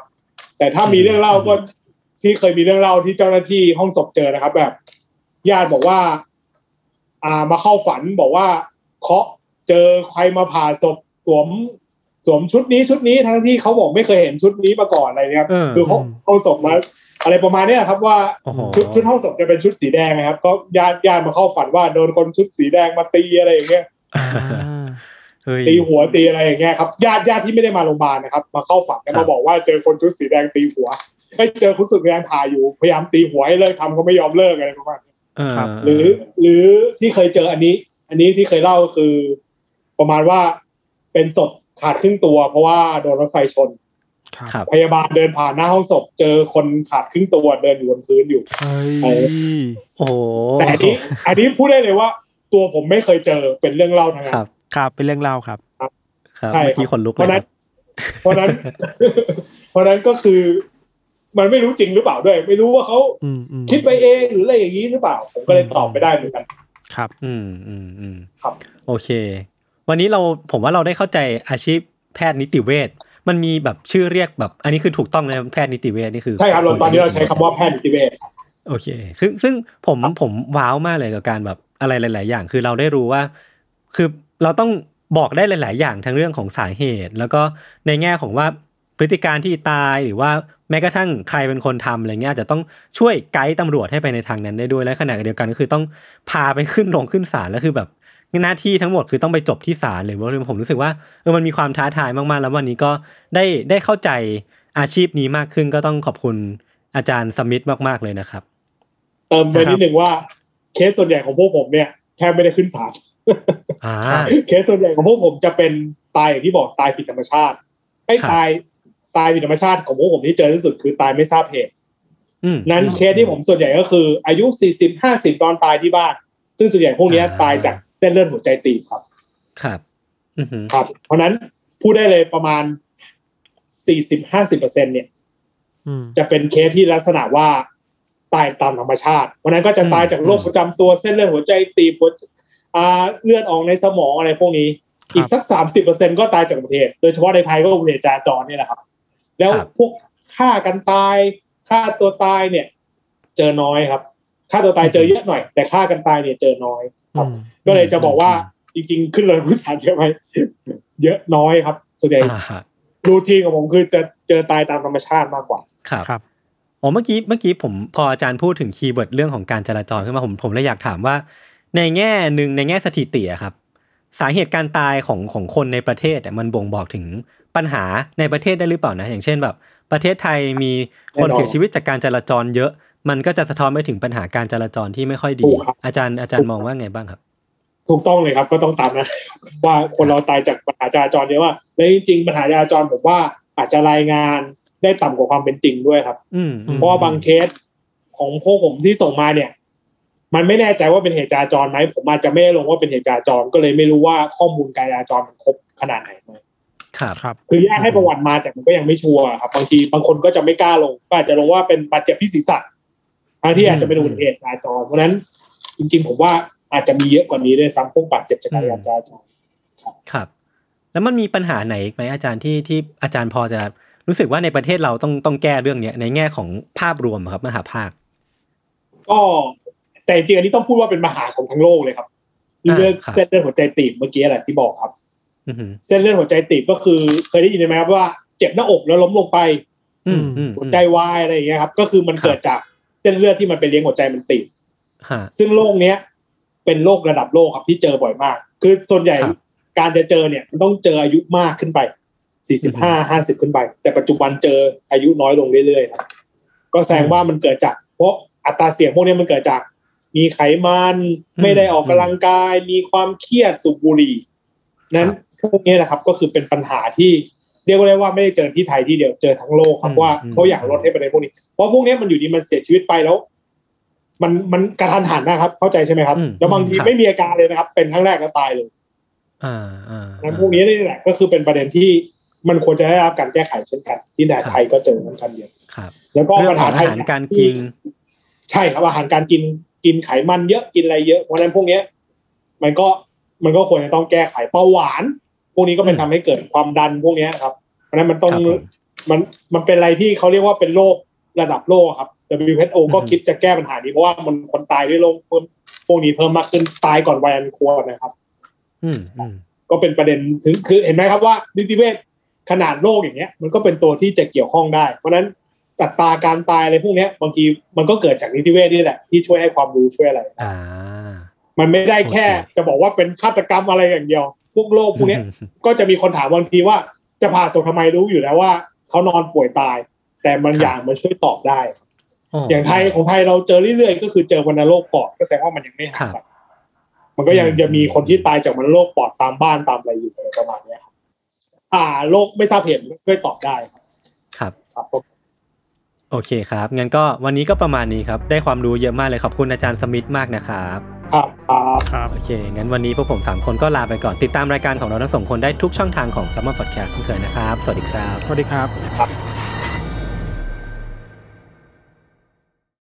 แต่ถ้ามีเรื่องเล่าก็ที่เคยมีเรื่องเล่าที่เจ้าหน้าที่ห้องศพเจอนะครับ แบบ ญาติบอกว่า อ่ามาเข้าฝันบอกว่าเคาะเจอใครมาผ่าศพสวมสวมชุดนี้ชุดนี้ทั้งที่เขาบอกไม่เคยเห็นชุดนี้มาก่อนอะไรเนี่ยครับเออคือเขาเอาศพมา อะไรประมาณเนี้ยครับว่าโอ้โหชุดชุดห้องศพจะเป็นชุดสีแดงนะครับ ก็ญาติญาติมาเข้าฝันว่าโดนคนชุดสีแดงมาตีอะไรอย่างเงี้ยอ่าเฮ้ยตีหัวตีอะไรอย่างเงี้ยครับญาติญาติที่ไม่ได้มาโรงพยาบาลนะครับ มาเข้าฝันแล้วครัมาบบอกว่าเจอคนชุดสีแดงตีหัวไม่เจอคุณสุดพยายามผ่าอยู่พยายามตีหัวให้เลิกทำก็ไม่ยอมเลิกอะไรประมาณนี้เออหรือ หรือที่เคยเจออันนี้ อันนี้ที่เคยเล่าคือ ประมาณว่าเป็นศพขาดครึ่งตัว เพราะว่าโดนรถไฟชนครับครับ พยาบาลเดินผ่านหน้าห้องศพเจอคนขาดครึ่งตัวเดินอยู่บนพื้นอยู่เฮ้ยโอ้โหแต่อันนี้อันนี้พูดได้เลยว่า ตัวผมไม่เคยเจอเป็นเรื่องเล่าทั้งคนั้รับนครับเป็นเรื่องเล่าครับ ครับใช่ครับเมื่อกี้ขนลุกเพราะเลฉะยนั้คนรับเพราะฉะนั้น เพราะฉะนั้นก็คือ มันไม่รู้จริงหรือเปล่าด้วย ไม่รู้ว่าเขาอืมอืมคิดไปเองหรืออะไรอย่างนี้หรือเปล่า ผมก็เลยตอบไม่ได้เหมือนกัน ครับ อืมอืมอืมครับ โอเค วันนี้เราผมว่าเราได้เข้าใจอาชีพแพทย์นิติเวช มันมีแบบชื่อเรียกแบบ อันนี้คือถูกต้องเลยแพทย์นิติเวชนี่คือใช่ครับเราตอนนี้เราใช้คำว่าแพทย์นิติเวชโอเคซึ่งซึ่งผมผมว้าวมากเลยกับการแบบอะไรหลาย ๆ อย่าง คือเราได้รู้ว่า คือเราต้องบอกได้หลาย ๆ อย่างทั้งเรื่องของสาเหตุ แล้วก็ในแง่ของว่าพฤติการที่ตายหรือว่าแม้กระทั่งใครเป็นคนทำอะไรเงี้ยอาจจะต้องช่วยไกด์ตำรวจให้ไปในทางนั้นได้ด้วยและขณะเดียวกันก็คือต้องพาไปขึ้นลงขึ้นศาลแล้วคือแบบ หน้าที่ทั้งหมดคือต้องไปจบที่ศาลเลยว่าผมรู้สึกว่าเออมันมีความท้าทายมากๆ แล้ววันนี้ก็ได้ได้เข้าใจอาชีพนี้มากขึ้นก็ต้องขอบคุณอาจารย์สมิธมากๆเลยนะครับเติมไปนิดหนึ่งว่าเคสส่วนใหญ่ของพวกผมเนี่ยแทบไม่ได้ขึ้นศาลอ่าเคสส่วนใหญ่ของพวกผมจะเป็นตายอย่างที่บอกตายผิดธรรมชาติไอ้ครับตายตายผิดธรรมชาติของพวกผมที่เจอที่สุดคือตายไม่ทราบเหตุอืมนั้นเคสที่ผมส่วนใหญ่ก็คือ อายุสี่สิบห้าสิบตอนตายที่บ้าน ซึ่งส่วนใหญ่พวกเนี้ยอ่าตายจากเส้นเลือดหัวใจตีบครับ ครับอือหือครับ เพราะฉะนั้นพูดได้เลยประมาณสี่สิบห้าสิบเปอร์เซ็นเนี่ยอืมจะเป็นเคสที่ลักษณะว่าตายตามธรรมชาติวันนั้นก็จะตายจากโรคประจำตัวเส้นเลือดหัวใจตีบหัวอ่าเลือดออกในสมองอะไรพวกนี้ อีกสักสามสิบเปอร์เซ็นก็ตายจากอุบัติเหตุ โดยเฉพาะในไทยก็อุบัติเหตุจราจรเนี่ยแหละครับ แล้วพวกฆ่ากันตายฆ่าตัวตายเนี่ย เจอน้อยครับ ฆ่าตัวตายเจอเยอะหน่อย แต่ฆ่ากันตายเนี่ยเจอน้อยครับอืมก็เลยจะบอกว่าจริง ๆ ขึ้นเลยผู้สารเยอะไหมเยอะน้อยครับส่วนใหญ่อ่าฮะรูทีนของผมคือจะเจอตายตามธรรมชาติมากกว่าครับครับอ๋อเมื่อกี้เมื่อกี้ผมพออาจารย์พูดถึงคีย์เวิร์ดเรื่องของการจราจรขึ้นมาผมผมเลยอยากถามว่า ในแง่หนึ่งในแง่สถิติอะครับ สาเหตุการตายของของคนในประเทศอะมันบ่งบอกถึงปัญหาในประเทศได้หรือเปล่านะ อย่างเช่นแบบ ประเทศไทยมีคนแน่นอนเสียชีวิตจากการจราจรเยอะ มันก็จะสะท้อนไปถึงปัญหาการจราจรที่ไม่ค่อยดีถูกครับอาจารย์อาจารย์มองว่าไงบ้างครับ ถูกต้องเลยครับก็ต้องตามนะว่าคนเราตายจากปัญหาจราจรเยอะว่าแล้วจริงๆปัญหาจราจรผมว่าอาจจะรายงานได้ต่ำกว่าความเป็นจริงด้วยครับอืมอืมเพราะว่าบางเคสของพวกผมที่ส่งมาเนี่ย มันไม่แน่ใจว่าเป็นเหตุจราจรไหมผมอาจจะไม่ได้ลงว่าเป็นเหตุจราจรก็เลยไม่รู้ว่าข้อมูลการจราจรมันครบขนาดไหนไหมครับครับคือแยกให้ประวัติมาแต่มันก็ยังไม่ชัวร์ครับบางทีบางคนก็จะไม่กล้าลงก็อาจจะลงว่าเป็นบาดเจ็บที่ศีรษะ บางที่อาจจะเป็นอุบัติเหตุจราจรเพราะฉะนั้นจริงๆ ผมว่าอาจจะมีเยอะกว่านี้ด้วยซ้ำพวกบาดเจ็บจากการจราจรครับ แล้วมันมีปัญหาไหนอีกไหมอาจารย์ที่ที่อาจารย์พอจะรู้สึกว่าในประเทศเราต้องต้องแก้เรื่องเนี้ยในแง่ของภาพรวมอะครับมหาภาค ก็แต่จริงๆอันนี้ต้องพูดว่าเป็นมหาของทั้งโลกเลยครับอ่าเรื่องครับเส้นเลือดหัวใจตีบเมื่อกี้แหละที่บอกครับอืมเส้นเลือดหัวใจตีบก็คือเคยได้ยินไหมครับว่าเจ็บหน้าอกแล้วล้มลงไปอืมอืมหัวใจวายอะไรอย่างเงี้ยครับ ก็คือมันครับเกิดจาก เส้นเลือดที่มันไปเลี้ยงหัวใจมันตีบฮะซึ่งโรคเนี้ย เป็นโรคระดับโลกครับที่เจอบ่อยมาก คือส่วนใหญ่ครับการจะเจอเนี่ยมันต้องเจออายุมากขึ้นไป45 50ขึ้นไป แต่ปัจจุบันเจออายุน้อยลงเรื่อยๆครับก็แสดงว่ามันเกิดจาก เพราะอัตราเสี่ยงพวกเนี้ยมันเกิดจาก มีไขมันไม่ได้ออกกำลังกาย มีความเครียดสูบบุหรี่นั้นพวกนี้แหละครับ ก็คือเป็นปัญหาที่เรียกได้ว่าไม่ได้เจอที่ไทยที่เดียวเจอทั้งโลกครับว่าเขาอยากลดให้ประเด็นพวกนี้ เพราะพวกนี้มันอยู่ดีมันเสียชีวิตไปแล้ว มันมันกระทันหันนะครับ เข้าใจใช่ไหมครับแล้วบางทีไม่มีอาการเลยนะครับ เป็นครั้งแรกก็ตายเลย อ่าอ่านั้นพวกนี้นี่แหละก็คือเป็นประเด็นที่มันควรจะได้รับการแก้ไขเช่นกัน ที่ในไทยก็เจอเหมือนกันเดียวครับ แล้วก็เรื่อปังญขอหางไทอายหารการกิน ใช่ครับอาหารการกินกินไขมันเยอะกินอะไรเยอะเพราะฉะนั้นพวกเนี้ย มันก็มันก็ควรจะต้องแก้ไขเบาหวาน พวกนี้ก็เป็นอืมทำให้เกิดความดันพวกเนี้ยครับ เพราะฉะนั้นมันต้องครับผมมันมันเป็นอะไรที่เขาเรียกว่าเป็นโรค ระดับโลกครับ WHO ก็อืมคิดจะแก้ปัญหานี้เพราะว่ามันคนตายด้วยโรคเพิ่มพวกนี้เพิ่มมากขึ้นตายก่อนวัยอันควรนะครับ อืมอืมก็เป็นประเด็นถึงคือเห็นไหมครับว่านิติเวชขนาดโรคอย่างเงี้ย มันก็เป็นตัวที่จะเกี่ยวข้องได้ เพราะฉะนั้นอัตราการตายอะไรพวกเนี้ยบางทีมันก็เกิดจากนิติเวชนี่แหละที่ช่วยให้ความรู้ช่วยอะไรอ่ามันไม่ได้แค่โอเคจะบอกว่าเป็นฆาตกรรมอะไรอย่างเดียว พวกโรคพวกเนี้ยอืมก็จะมีคนถามบางทีว่าจะผ่าศพทำไมรู้อยู่แล้วว่าเขานอนป่วยตาย แต่มันครับอย่างมันช่วยตอบได้อ๋ออย่างไทยของไทยเราเจอเรื่อยๆก็คือเจอวัณโรคปอดก็แสดงว่ามันยังไม่หายครับไปมันก็ยังอืมจะมีคนที่ตายจากวัณโรคปอดตามบ้านตามอะไรอยู่อะไรประมาณเนี้ยครับอ่าโรคไม่ทราบเหตุก็ช่วยตอบได้ครับ ครับครับผมโอเคครับงั้นก็วันนี้ก็ประมาณนี้ครับ ได้ความรู้เยอะมากเลยขอบคุณอาจารย์สมิธมากนะครับครับครับครับโอเคงั้นวันนี้พวกผมสามคนก็ลาไปก่อนติดตามรายการของเราทั้งสองคนได้ทุกช่องทางของ s ัมมอนพอดแคสต์เช่นเคยนะครับ สวัสดีครับ สวัสดีครับครับ